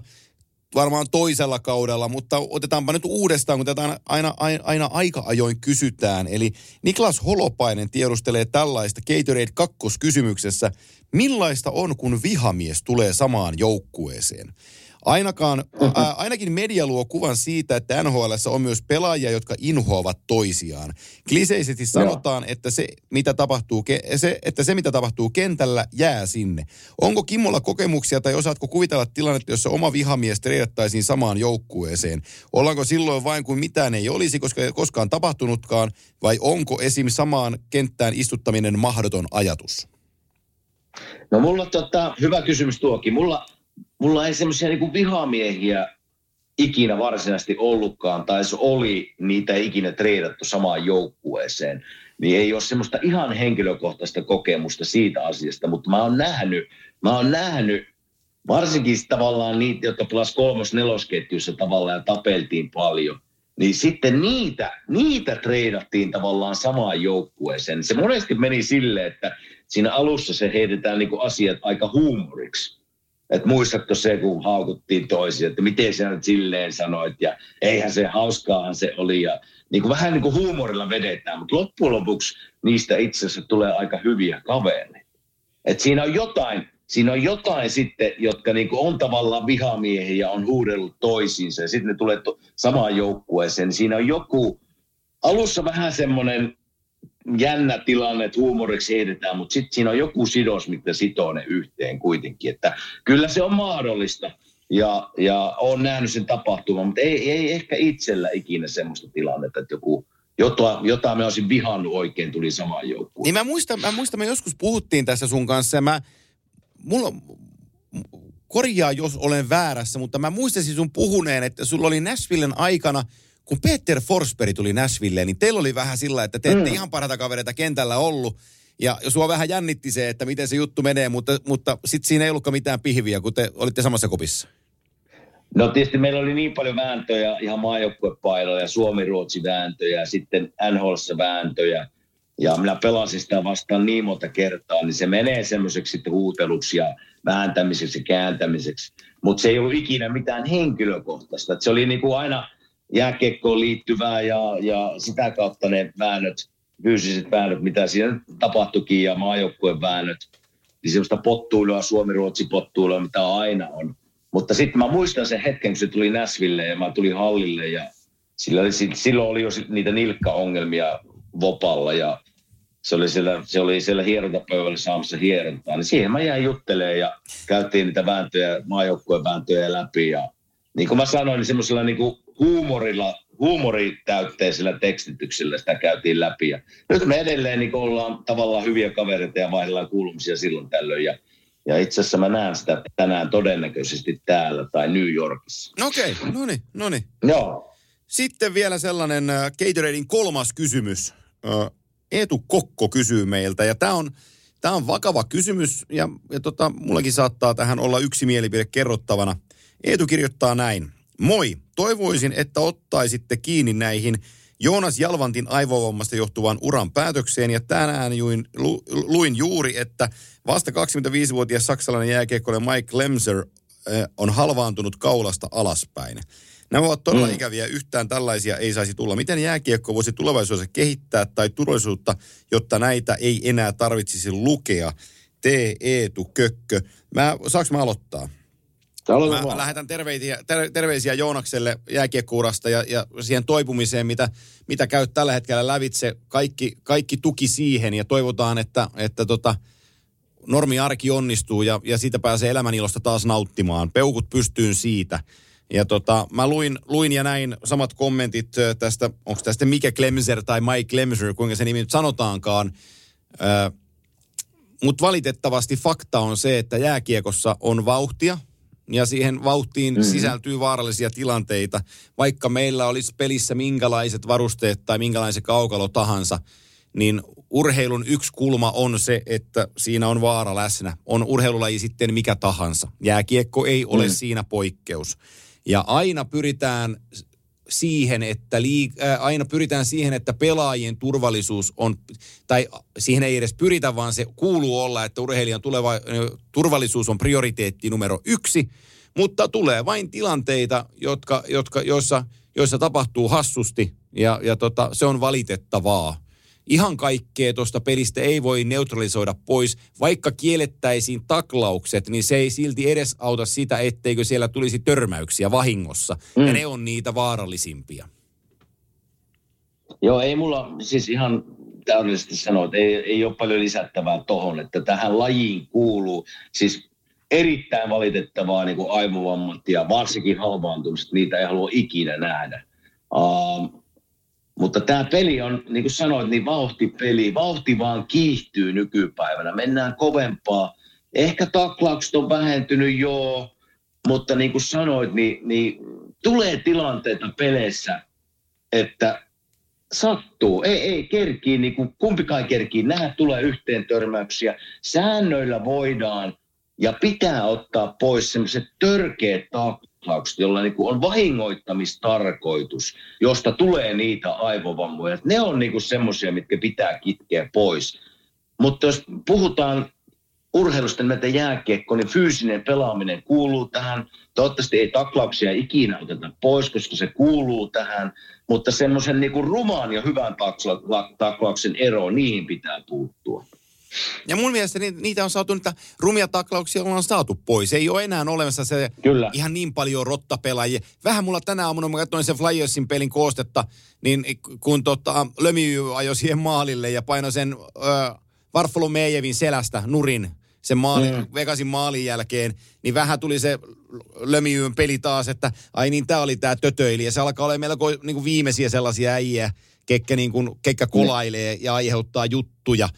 varmaan toisella kaudella, mutta otetaanpa nyt uudestaan, kun tätä aina, aina, aina aika ajoin kysytään. Eli Niklas Holopainen tiedustelee tällaista Gatorade kakkoskysymyksessä. Millaista on, kun vihamies tulee samaan joukkueeseen? Ainakaan, ää, ainakin media luo kuvan siitä, että NHL on myös pelaajia, jotka inhoavat toisiaan. Kliseisesti sanotaan, että se, mitä tapahtuu, se, että se, mitä tapahtuu kentällä, jää sinne. Onko Kimmolla kokemuksia tai osaatko kuvitella tilannetta, jossa oma vihamies treidattaisiin samaan joukkueeseen? Ollaanko silloin vain kuin mitään ei olisi, koska ei koskaan tapahtunutkaan, vai onko esim. samaan kenttään istuttaminen mahdoton ajatus? No mulla tota, hyvä kysymys tuokin. Mulla mulla ei semmoisia niin vihamiehiä ikinä varsinaisesti ollutkaan, tai jos oli, niitä ikinä treidattu samaan joukkueeseen. Niin ei ole semmoista ihan henkilökohtaista kokemusta siitä asiasta, mutta mä oon nähnyt, mä oon nähnyt varsinkin tavallaan niitä, jotka pelasivat kolmos nelosketjussa tavallaan ja tapeltiin paljon, niin sitten niitä, niitä treidattiin tavallaan samaan joukkueeseen. Se monesti meni silleen, että siinä alussa se heitetään niin asiat aika huumoriksi. Että muistatko se, kun haukuttiin toisia, että miten sä nyt silleen sanoit ja eihän se hauskaahan se oli ja niin kuin vähän niin kuin huumorilla vedetään, mutta loppujen lopuksi niistä itse asiassa tulee aika hyviä kavereita. Että siinä on jotain, siinä on jotain sitten, jotka niin kuin on tavallaan vihamiehiä on huudellut toisiinsa ja sitten ne tulee to- samaan joukkueeseen. Niin siinä on joku, alussa vähän semmoinen jännä tilanne, että huumoriksi heitetään, mutta sitten siinä on joku sidos, mitä sitoo ne yhteen kuitenkin. Että kyllä se on mahdollista ja, ja olen nähnyt sen tapahtuman, mutta ei, ei ehkä itsellä ikinä semmoista tilannetta, että joku jota, jota me olisin vihannut oikein, tuli samaan joukkuun. Niin mä muistan, mä muistan, me joskus puhuttiin tässä sun kanssa ja mä, mulla, korjaa jos olen väärässä, mutta mä muistasin sun puhuneen, että sulla oli Nashvillen aikana – kun Peter Forsberg tuli Nashvilleen, niin teillä oli vähän sillä, että te ette mm. ihan parhaita kavereita kentällä ollut. Ja sua vähän jännitti se, että miten se juttu menee, mutta, mutta sitten siinä ei ollutkaan mitään pihviä, kun te olitte samassa kopissa. No tietysti meillä oli niin paljon vääntöjä, ihan maajoukkuepaidoja, Suomi-Ruotsi vääntöjä, sitten nhl vääntöjä. Ja minä pelasin sitä vastaan niin monta kertaa, niin se menee semmoiseksi sitten huuteluksi ja vääntämiseksi ja kääntämiseksi. Mutta se ei ollut ikinä mitään henkilökohtaista. Et se oli niin kuin aina jääkiekkoon liittyvää ja, ja sitä kautta ne väännöt, fyysiset väännöt, mitä siinä tapahtuikin ja maajoukkueen väännöt, niin semmoista pottuilua, Suomi-Ruotsi pottuilua, mitä aina on. Mutta sitten mä muistan sen hetken, kun se tuli Näsville ja mä tulin hallille ja sillä oli, silloin oli jo niitä nilkkaongelmia Vopalla ja se oli siellä, se oli siellä hierontapöydällä saamassa hierontaa. Niin siihen mä jäin juttelemaan ja käytiin niitä vääntöjä, maajoukkueen vääntöjä läpi ja niin kuin mä sanoin, niin semmoisella niin huumorilla, huumoritäytteisellä tekstityksellä sitä käytiin läpi. Ja nyt me edelleen niin ollaan tavallaan hyviä kavereita ja vaihdellaan kuulumisia silloin tällöin. Ja, ja itse asiassa mä näen sitä tänään todennäköisesti täällä tai New Yorkissa. Okei, okay, no niin, no niin. Joo. sitten vielä sellainen äh, Gatoradein kolmas kysymys. Äh, Eetu Kokko kysyy meiltä, ja tämä on, tää on vakava kysymys, ja, ja tota, mullakin saattaa tähän olla yksi mielipide kerrottavana. Eetu kirjoittaa näin. Moi, toivoisin, että ottaisitte kiinni näihin Joonas Jalvantin aivovammasta johtuvan uran päätökseen, ja tänään juin, lu, luin juuri, että vasta 25-vuotias saksalainen jääkiekkoilija Mike Lemser äh, on halvaantunut kaulasta alaspäin. Nämä ovat todella mm. ikäviä. Yhtään tällaisia ei saisi tulla. Miten jääkiekko voisi tulevaisuudessa kehittää tai turvallisuutta, jotta näitä ei enää tarvitsisi lukea? T. Eetu Kökkö. Mä, saanko mä aloittaa? Mä vaan. lähetän terveisiä, ter, terveisiä Joonakselle jääkiekkuurasta ja, ja siihen toipumiseen, mitä, mitä käyt tällä hetkellä lävitse. Kaikki, kaikki tuki siihen ja toivotaan, että, että tota, normi arki onnistuu ja, ja siitä pääsee elämänilosta taas nauttimaan. Peukut pystyyn siitä. Ja tota, mä luin, luin ja näin samat kommentit tästä, onko tästä Mike Klemser tai Mike Klemser, kuinka se nimi nyt sanotaankaan. Mutta valitettavasti fakta on se, että jääkiekossa on vauhtia ja siihen vauhtiin mm-hmm. sisältyy vaarallisia tilanteita. Vaikka meillä olisi pelissä minkälaiset varusteet tai minkälainen kaukalo tahansa, niin urheilun yksi kulma on se, että siinä on vaara läsnä. On urheilulaji sitten mikä tahansa. Jääkiekko ei ole mm. siinä poikkeus. Ja aina pyritään siihen, että liik- äh, aina pyritään siihen, että pelaajien turvallisuus on, tai siihen ei edes pyritä, vaan se kuuluu olla, että urheilijan tuleva, äh, turvallisuus on prioriteetti numero yksi, mutta tulee vain tilanteita, jotka, jotka, joissa, joissa tapahtuu hassusti, ja, ja tota, se on valitettavaa ihan kaikkea tuosta pelistä ei voi neutralisoida pois. Vaikka kiellettäisiin taklaukset, niin se ei silti edes auta sitä, etteikö siellä tulisi törmäyksiä vahingossa. Mm. Ja ne on niitä vaarallisimpia. Joo, ei mulla siis ihan täydellisesti sanoa, että ei, ei ole paljon lisättävää tohon, että tähän lajiin kuuluu siis erittäin valitettavaa niin kuin aivovammat ja varsinkin halvaantumiset, niitä ei halua ikinä nähdä. Uh, mutta tämä peli on, niin kuin sanoit, niin vauhtipeli. Vauhti vaan kiihtyy nykypäivänä. Mennään kovempaa. Ehkä taklaukset on vähentynyt, joo. Mutta niin kuin sanoit, niin, niin tulee tilanteita peleissä, että sattuu. Ei, ei kerkii, niin kuin kumpikaan kerkii. Nämä tulee yhteen törmäyksiä. Säännöillä voidaan ja pitää ottaa pois sellaiset törkeät taklaukset, jolla niin on vahingoittamistarkoitus, josta tulee niitä aivovammoja. Ne on niin semmoisia, mitkä pitää kitkeä pois. Mutta jos puhutaan urheilusta nimeltä jääkiekko, niin fyysinen pelaaminen kuuluu tähän. Toivottavasti ei taklauksia ikinä oteta pois, koska se kuuluu tähän. Mutta semmoisen niin rumaan ja hyvän taklauksen ero, niihin pitää puuttua. Ja mun mielestä niitä on saatu, niitä rumia taklauksia on saatu pois. Ei ole enää olemassa se Kyllä. ihan niin paljon rottapelaajia. Vähän mulla tänä aamuna, mä katsoin sen Flyersin pelin koostetta, niin kun tota, Lömiy ajoi siihen maalille ja painoi sen äh, Varfolo Meijevin selästä nurin sen maali, mm. Vegasin maalin jälkeen, niin vähän tuli se Lömiyn peli taas, että ai niin, tämä oli tämä tötöili. Ja se alkaa olla melko niin kuin viimeisiä sellaisia äijä, kekkä, niin kuin, kekkä kolailee mm. ja aiheuttaa juttuja.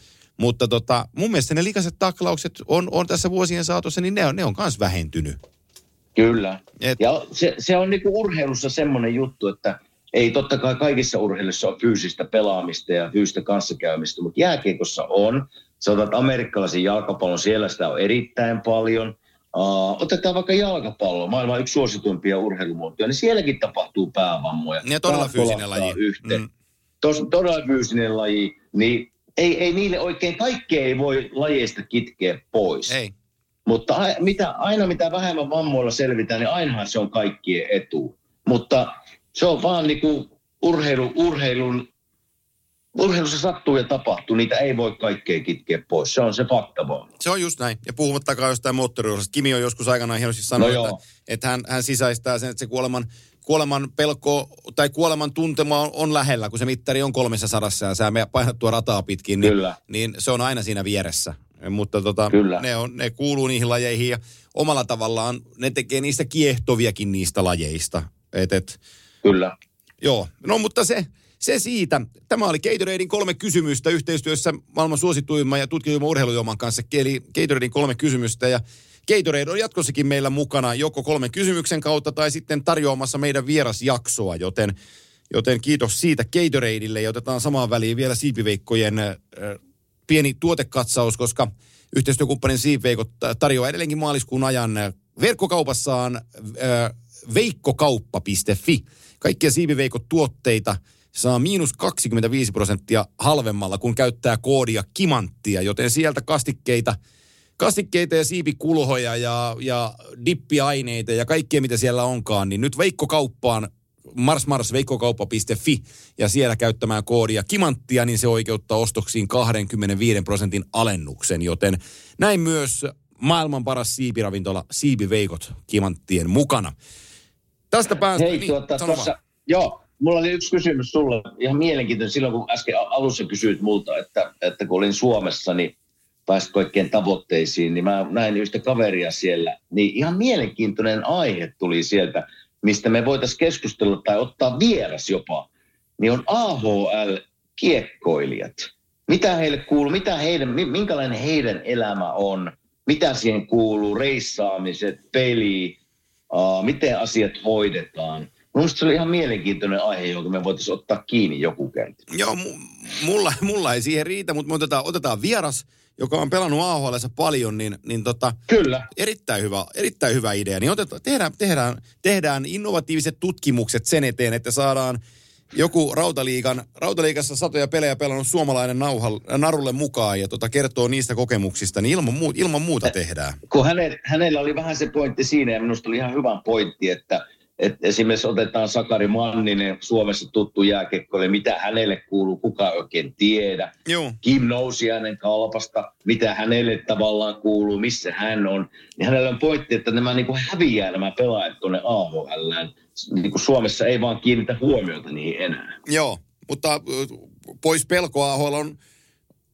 Mutta tota, mun mielestä ne likaiset taklaukset on, on tässä vuosien saatossa, niin ne on, ne on myös vähentynyt. Kyllä. Et... Ja se, se on niinku urheilussa semmoinen juttu, että ei totta kai kaikissa urheilussa ole fyysistä pelaamista ja fyysistä kanssakäymistä, mutta jääkiekossa on. Sä otat amerikkalaisen jalkapallon, siellä sitä on erittäin paljon. Uh, otetaan vaikka jalkapallo, maailman yksi suosituimpia urheilumuotoja, niin sielläkin tapahtuu päävammoja. Ja todella fyysinen laji. Yhteen. Mm. Tos, todella fyysinen laji, niin ei, ei niille oikein, kaikkea ei voi lajeista kitkeä pois. Ei. Mutta a, mitä, aina mitä vähemmän vammoilla selvitään, niin ainahan se on kaikkien etu. Mutta se on vaan niin kuin urheilu, urheilun, urheilussa sattuu ja tapahtuu, niitä ei voi kaikkea kitkeä pois. Se on se fakta vaan. Se on just näin. Ja puhumattakaan jostain moottoriurheilusta. Kimi on joskus aikanaan hienosti sanonut, no että, että hän, hän sisäistää sen, että se kuoleman kuoleman pelko tai kuoleman tuntema on, on lähellä, kun se mittari on kolmessa sadassa ja sä painat tuo rataa pitkin, niin, Kyllä. niin se on aina siinä vieressä. Mutta tota, Kyllä. Ne, on, ne kuuluu niihin lajeihin ja omalla tavallaan ne tekee niistä kiehtoviakin niistä lajeista. Et, et, Kyllä. Joo, no mutta se, se siitä. Tämä oli Gatoradein kolme kysymystä yhteistyössä maailman suosituimman ja tutkituimman urheilujuoman kanssa. Eli Gatoradein kolme kysymystä ja Gatorade on jatkossakin meillä mukana joko kolmen kysymyksen kautta tai sitten tarjoamassa meidän vierasjaksoa, joten, joten kiitos siitä Gatoradeille ja otetaan samaan väliin vielä siipiveikkojen äh, pieni tuotekatsaus, koska yhteistyökumppanin siipiveikot tarjoaa edelleenkin maaliskuun ajan verkkokaupassaan äh, veikkokauppa.fi. Kaikkia siipiveikot tuotteita saa miinus 25 prosenttia halvemmalla, kun käyttää koodia kimanttia, joten sieltä kastikkeita, kastikkeita ja siipikulhoja ja, ja dippiaineita ja kaikkea mitä siellä onkaan, niin nyt veikkokauppaan mars mars veikkokauppa.fi ja siellä käyttämään koodia kimanttia, niin se oikeuttaa ostoksiin 25 prosentin alennuksen, joten näin myös maailman paras siipiravintola Siipiveikot kimanttien mukana. Tästä päästä... Hei, niin, tuota, tuossa, joo, mulla oli yksi kysymys sulle. Ihan mielenkiintoinen silloin, kun äsken alussa kysyit multa, että, että kun olin Suomessa, niin pääsit kaikkien tavoitteisiin, niin mä näin yhtä kaveria siellä. Niin ihan mielenkiintoinen aihe tuli sieltä, mistä me voitaisiin keskustella tai ottaa vieras jopa. Niin on AHL-kiekkoilijat. Mitä heille kuuluu, mitä heidän, mi- minkälainen heidän elämä on, mitä siihen kuuluu, reissaamiset, peli, uh, miten asiat hoidetaan. Mielestäni se oli ihan mielenkiintoinen aihe, jonka me voitaisiin ottaa kiinni joku kerta. Joo, mu- mulla, mulla ei siihen riitä, mutta me otetaan, otetaan vieras, joka on pelannut AHL paljon, niin, niin tota, Kyllä. erittäin hyvä, erittäin hyvä idea. Niin otetaan, tehdään, tehdään, tehdään innovatiiviset tutkimukset sen eteen, että saadaan joku Rautaliikan, Rautaliikassa satoja pelejä pelannut suomalainen nauha, narulle mukaan ja tota, kertoo niistä kokemuksista, niin ilman, muu, ilman muuta tehdään. Kun häne, hänellä oli vähän se pointti siinä, ja minusta oli ihan hyvä pointti, että, että esimerkiksi otetaan Sakari Manninen, Suomessa tuttu jääkekkoille, mitä hänelle kuuluu, kuka ei oikein tiedä. Joo. Kim Nousiainen kalpasta, mitä hänelle tavallaan kuuluu, missä hän on. Niin hänellä on pointti, että nämä niin kuin häviää nämä pelaajat tuonne AHL. Niin kuin Suomessa ei vaan kiinnitä huomiota niihin enää. Joo, mutta pois pelkoa AHL on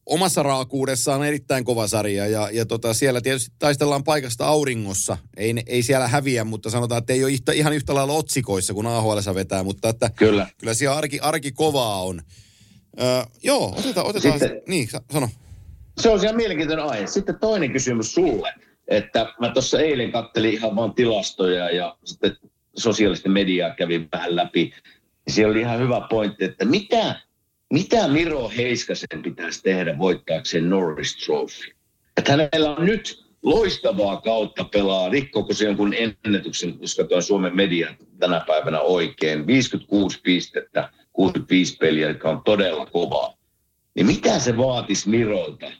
omassa raakuudessaan erittäin kova sarja ja, ja tota, siellä tietysti taistellaan paikasta auringossa. Ei, ei siellä häviä, mutta sanotaan, että ei ole yhtä, ihan yhtä lailla otsikoissa kuin AHL vetää, mutta että Kyllä. kyllä siellä arki, arki kovaa on. Öö, joo, otetaan, otetaan. Sitten- Niin, sa- sano. Se on ihan mielenkiintoinen aihe. Sitten toinen kysymys sulle, että mä tuossa eilen kattelin ihan vaan tilastoja ja sitten sosiaalista mediaa kävin vähän läpi. Siellä oli ihan hyvä pointti, että mitä, mitä Miro Heiskasen pitäisi tehdä voittaakseen Norris Trophy. Että hänellä on nyt loistavaa kautta pelaa, rikkoako se jonkun ennätyksen, jos katsoin Suomen median tänä päivänä oikein, 56 pistettä, 65 peliä, joka on todella kovaa. Niin mitä se vaatisi Mirolta,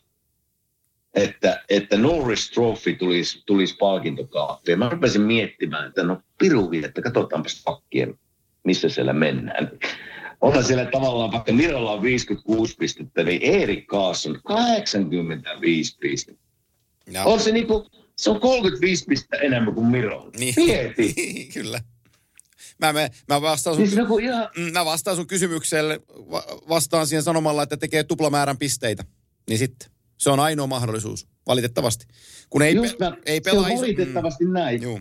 että, että Norris Trophy tulisi, tulisi palkintokaappiin. Mä rupesin miettimään, että no piruvi, että katsotaanpas pakkien, missä siellä mennään. Onhan siellä tavallaan, vaikka Mirolla on 56 pistettä, niin Erik Kaasson 85 pistettä. Ja, On se niinku, se on 35 pistettä enemmän kuin Miro. niin, Mieti. kyllä. Mä, mä, mä, vastaan sun, Siis joku ihan, Mm, mä vastaan sun kysymykselle, va- vastaan siihen sanomalla, että tekee tuplamäärän pisteitä. Niin sitten. Se on ainoa mahdollisuus, valitettavasti. Kun ei, just pe- mä, ei se pelaa on iso- valitettavasti näin. Mm, juu.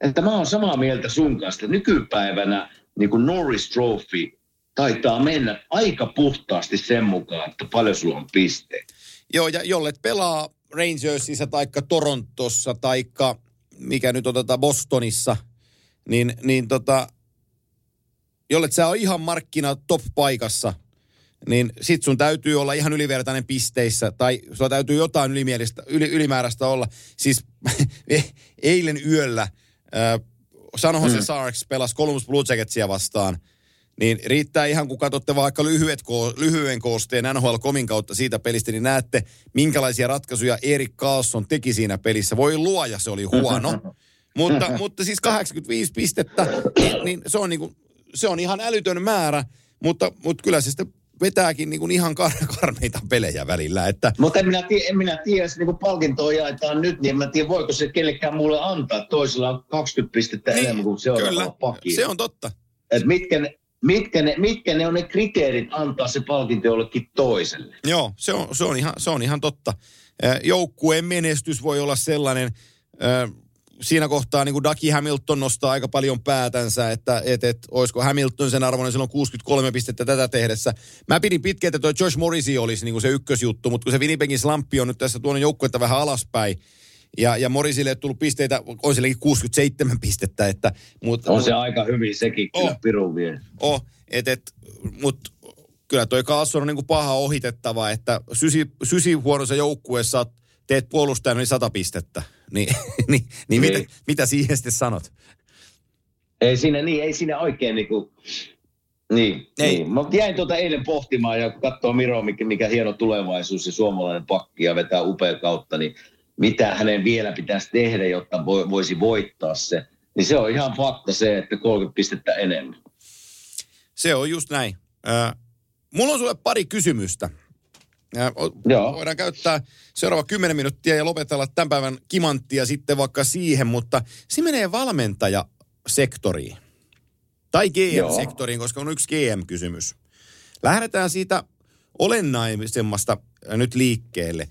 että mä oon samaa mieltä sun kanssa, että nykypäivänä niin kuin Norris Trophy taitaa mennä aika puhtaasti sen mukaan, että paljon sulla on pisteet. Joo, ja jollet pelaa Rangersissa taikka Torontossa taikka mikä nyt otetaan Bostonissa, niin, niin tota, jollet sä on ihan markkina top-paikassa, niin sit sun täytyy olla ihan ylivertainen pisteissä, tai sulla täytyy jotain yli, ylimääräistä olla. Siis eilen yöllä äh, San Jose mm. Sharks pelasi Columbus Blue Jacketsia vastaan, niin riittää ihan, kun katsotte vaikka lyhyet, ko- lyhyen koosteen NHL Komin kautta siitä pelistä, niin näette, minkälaisia ratkaisuja Erik Carlson teki siinä pelissä. Voi luoja, se oli huono. mutta, mutta siis 85 pistettä, niin, niin se, on niinku, se on ihan älytön määrä, mutta, mutta kyllä se sitten vetääkin niinku ihan kar- karmeita pelejä välillä. Että, Mutta en minä tiedä, en minä tiedä jos niin palkintoa jaetaan nyt, niin en mä tiedä, voiko se kellekään mulle antaa. Toisella on 20 pistettä niin, enemmän kuin seuraavalla kyllä, pakilla. se on totta. Et mitkä, ne, mitkä, ne, mitkä ne on ne kriteerit antaa se palkinto jollekin toiselle? Joo, se on, se on, ihan, se on ihan totta. Joukkueen menestys voi olla sellainen, siinä kohtaa niin kuin Ducky Hamilton nostaa aika paljon päätänsä, että et, et, olisiko Hamilton sen arvoinen silloin 63 pistettä tätä tehdessä. Mä pidin pitkään, että toi Josh Morrissey olisi niin kuin se ykkösjuttu, mutta kun se Winnipegin slampi on nyt tässä tuonut joukkuetta vähän alaspäin, ja, ja Morisille ei tullut pisteitä, on silläkin 67 pistettä. Että, mutta, on se aika hyvin sekin kyllä oh, piru vielä. Oh, et, et, mutta kyllä toi Carlson on niin kuin paha ohitettava, että sysi, sysi huonossa joukkueessa teet puolustajana niin sata pistettä. Niin, niin, niin mitä, niin. mitä siihen sitten sanot? Ei siinä, niin, ei siinä oikein niin kuin, niin, ei. niin. Mä jäin tuota eilen pohtimaan ja katsoa Miro, mikä, mikä hieno tulevaisuus ja suomalainen pakki ja vetää upea kautta, niin mitä hänen vielä pitäisi tehdä, jotta voisi voittaa se. Niin se on ihan fakta se, että 30 pistettä enemmän. Se on just näin. Äh, mulla on sulle pari kysymystä. Äh, Joo. Voidaan käyttää seuraava 10 minuuttia ja lopetella tämän päivän kimanttia sitten vaikka siihen, mutta se menee valmentajasektoriin. Tai GM-sektoriin, koska on yksi GM-kysymys. Lähdetään siitä olennaisemmasta nyt liikkeelle.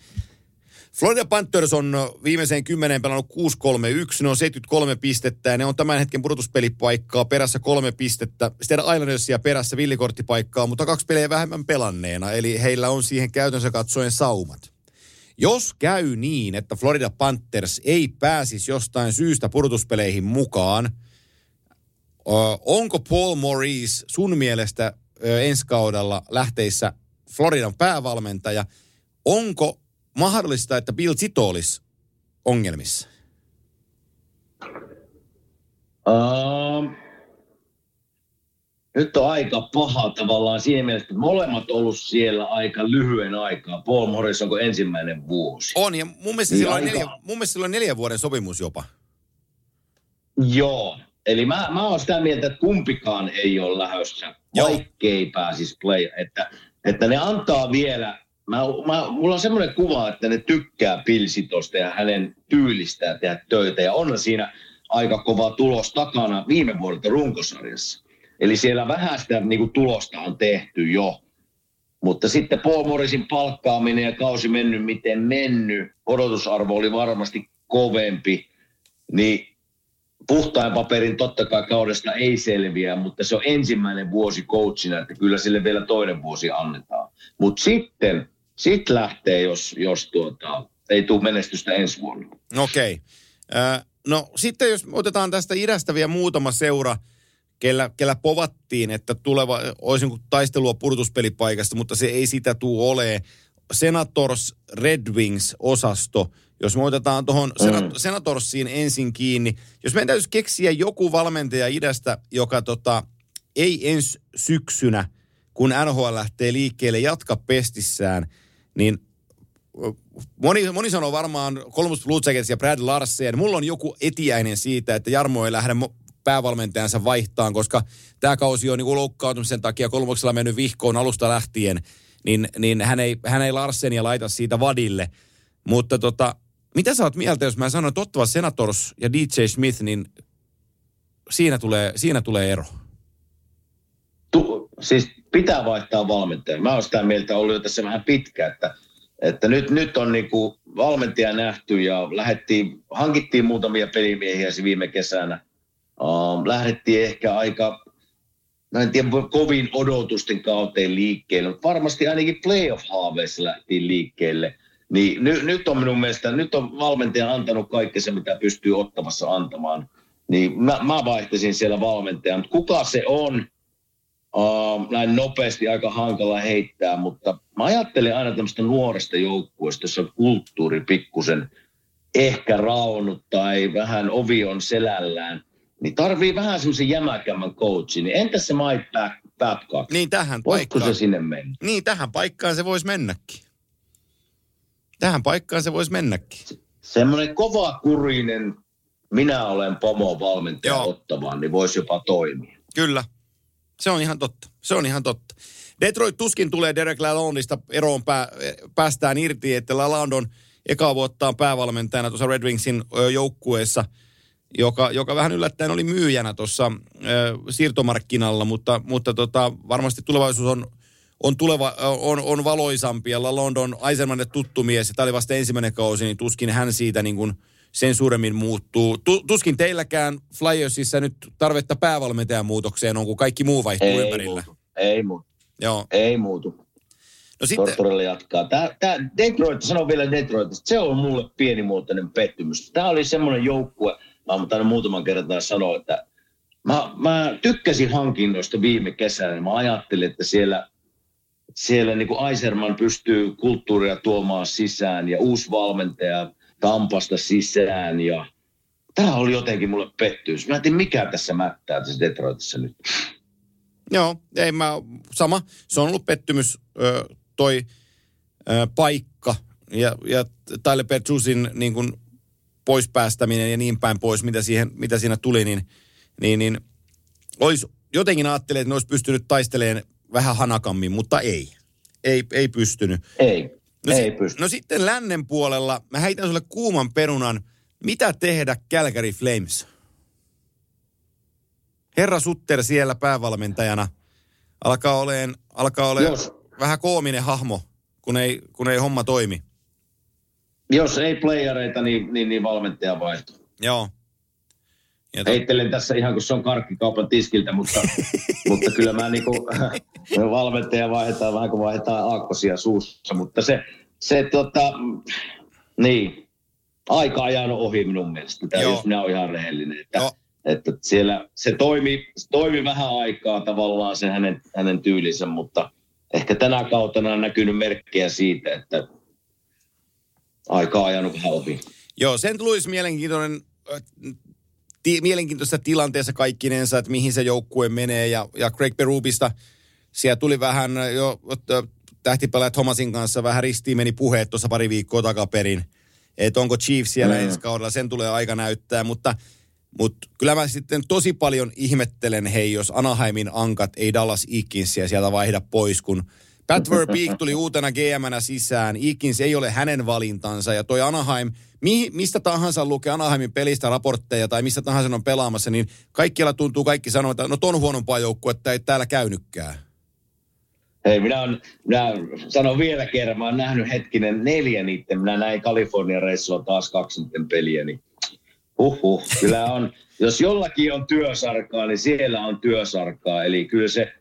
Florida Panthers on viimeiseen kymmeneen pelannut 6-3-1, ne on 73 pistettä ja ne on tämän hetken pudotuspelipaikkaa perässä kolme pistettä. Sitten Islandersia perässä villikorttipaikkaa, mutta kaksi peliä vähemmän pelanneena, eli heillä on siihen käytännössä katsoen saumat. Jos käy niin, että Florida Panthers ei pääsisi jostain syystä pudotuspeleihin mukaan, onko Paul Maurice sun mielestä ensi kaudella lähteissä Floridan päävalmentaja? Onko mahdollista, että Bill Zito olisi ongelmissa? Um, nyt on aika paha tavallaan siinä mielessä, että molemmat ollut siellä aika lyhyen aikaa. Paul Morris onko ensimmäinen vuosi? On, ja mun mielestä, niin aika... neljä, mun mielestä sillä on neljän vuoden sopimus jopa. Joo, eli mä, mä oon sitä mieltä, että kumpikaan ei ole lähössä, vaikkei pääsisi play. Että, että ne antaa vielä Mä, mä, mulla on semmoinen kuva, että ne tykkää Pilsitosta ja hänen tyylistään tehdä töitä. Ja on siinä aika kova tulos takana viime vuodelta runkosarjassa. Eli siellä vähän sitä niin kuin, tulosta on tehty jo. Mutta sitten Paul Morrisin palkkaaminen ja kausi mennyt miten mennyt, odotusarvo oli varmasti kovempi, niin puhtain paperin totta kai kaudesta ei selviä, mutta se on ensimmäinen vuosi coachina, että kyllä sille vielä toinen vuosi annetaan. Mutta sitten sitten lähtee, jos, jos tuota, ei tule menestystä ensi vuonna. Okei. Okay. No sitten jos otetaan tästä idästä vielä muutama seura, kellä, kellä povattiin, että tuleva olisi taistelua purtuspelipaikasta, mutta se ei sitä tuu ole. Senators Red Wings-osasto, jos me otetaan tuohon mm. Senatorsiin ensin kiinni, jos meidän täytyisi keksiä joku valmentaja idästä, joka tota, ei ensi syksynä, kun NHL lähtee liikkeelle, jatka pestissään – niin moni, moni sanoo varmaan Columbus Blue Jackets ja Brad Larsen. Mulla on joku etiäinen siitä, että Jarmo ei lähde päävalmentajansa vaihtaan, koska tämä kausi on niin loukkaantumisen takia kolmoksella mennyt vihkoon alusta lähtien, niin, niin hän, ei, hän ei Larsenia laita siitä vadille. Mutta tota, mitä sä oot mieltä, jos mä sanon, että Ottava Senators ja DJ Smith, niin siinä tulee, siinä tulee ero? Tu, siis pitää vaihtaa valmentaja. Mä oon sitä mieltä ollut jo tässä vähän pitkä, että, että nyt, nyt on niinku valmentaja nähty ja lähdettiin, hankittiin muutamia pelimiehiä viime kesänä. Uh, lähdettiin ehkä aika, mä en tiedä, kovin odotusten kauteen liikkeelle, mutta varmasti ainakin playoff-haaveissa lähtiin liikkeelle. Niin ny, nyt on minun mielestä, nyt on valmentaja antanut kaikki se, mitä pystyy ottamassa antamaan. Niin mä, mä vaihtaisin siellä valmentajan. Kuka se on, Uh, näin nopeasti aika hankala heittää, mutta mä ajattelen aina tämmöistä nuoresta joukkueesta, jossa kulttuuri pikkusen ehkä raunut tai vähän ovi on selällään, niin tarvii vähän semmoisen jämäkämmän coachin. Niin entäs se Mike Babcock? Niin tähän Voisiko paikkaan. se sinne mennä? Niin tähän paikkaan se voisi mennäkin. Tähän paikkaan se voisi mennäkin. Se, semmoinen kova kurinen, minä olen pomo valmentaja ottavaan, niin voisi jopa toimia. Kyllä, se on ihan totta. Se on ihan totta. Detroit tuskin tulee Derek Lalondeista eroon pää, päästään irti, että Lalonde on eka vuottaan päävalmentajana tuossa Red Wingsin joukkueessa, joka, joka vähän yllättäen oli myyjänä tuossa siirtomarkkinalla, mutta, mutta tota, varmasti tulevaisuus on, on, tuleva, on, on valoisampi. Ja Lalonde on Eisenmanin tuttu mies, ja tämä oli vasta ensimmäinen kausi, niin tuskin hän siitä niin kuin sen suuremmin muuttuu. Tu, tuskin teilläkään Flyersissa nyt tarvetta päävalmentajan muutokseen on, kun kaikki muu vaihtuu Ei ympärillä. muutu. Ei muutu. Joo. Ei muutu. No sitten, Tortorella jatkaa. Tää, tää Detroit, sanon vielä Detroitista, se on mulle pienimuotoinen pettymys. Tämä oli semmoinen joukkue, mä oon tainnut muutaman kertaa sanoa, että mä, mä tykkäsin hankinnoista viime kesänä. Mä ajattelin, että siellä, siellä niin kuin Aiserman pystyy kulttuuria tuomaan sisään ja uusi valmentaja Tampasta sisään ja tämä oli jotenkin mulle pettymys. Mä en tiedä, mikä tässä mättää tässä Detroitissa nyt. joo, ei mä, sama. Se on ollut pettymys toi paikka ja, ja Tyler Petrusin niin kuin pois päästäminen ja niin päin pois, mitä, siihen, mitä siinä tuli, niin, niin, niin olisi, jotenkin ajattelin, että ne olisi pystynyt taistelemaan vähän hanakammin, mutta ei. Ei, ei pystynyt. Ei, No, ei si- pysty. no sitten lännen puolella, mä heitän sulle kuuman perunan. Mitä tehdä Calgary Flames? Herra Sutter siellä päävalmentajana alkaa oleen, alkaa oleen Jos- vähän koominen hahmo, kun ei, kun ei homma toimi. Jos ei playereita, niin, niin, niin valmentaja vaihtuu. Joo. Ja to, Heittelen tässä ihan kun se on karkkikaupan tiskiltä, mutta, mutta kyllä mä niinku, valmentaja vaihdetaan vähän kuin vaihdetaan aakkosia suussa, mutta se, se tota, niin, aika ajanut ohi minun mielestä. Tämä, jos minä olen ihan rehellinen. Että, Joo. että siellä se toimi, se toimi vähän aikaa tavallaan se hänen, hänen tyylinsä, mutta ehkä tänä kautena on näkynyt merkkejä siitä, että aika ajanut vähän ohi. Joo, sen Louis mielenkiintoinen, ti, mielenkiintoisessa tilanteessa kaikkinensa, että mihin se joukkue menee. Ja, ja Craig Berubista siellä tuli vähän jo äh, tähtipelaaja Thomasin kanssa vähän ristiin meni puheet tuossa pari viikkoa takaperin. Että onko Chiefs siellä Mm. ensi kaudella, sen tulee aika näyttää. Mutta, mutta kyllä mä sitten tosi paljon ihmettelen, hei, jos Anaheimin ankat ei Dallas Eakinsia sieltä vaihda pois, kun Pat Verbeek tuli uutena GM-nä sisään. Eakins ei ole hänen valintansa ja toi Anaheim, mi, mistä tahansa lukee Anaheimin pelistä raportteja tai mistä tahansa on pelaamassa, niin kaikkialla tuntuu kaikki sanoa, että no ton huonompaa joukkuetta ei täällä käynytkään. Hei, minä, on, minä sanon vielä kerran, mä oon nähnyt hetkinen neljä niiden. Minä näin Kalifornian reissulla taas kaksi niiden peliä, niin huhhuh. Kyllä on, jos jollakin on työsarkaa, niin siellä on työsarkaa. Eli kyllä se,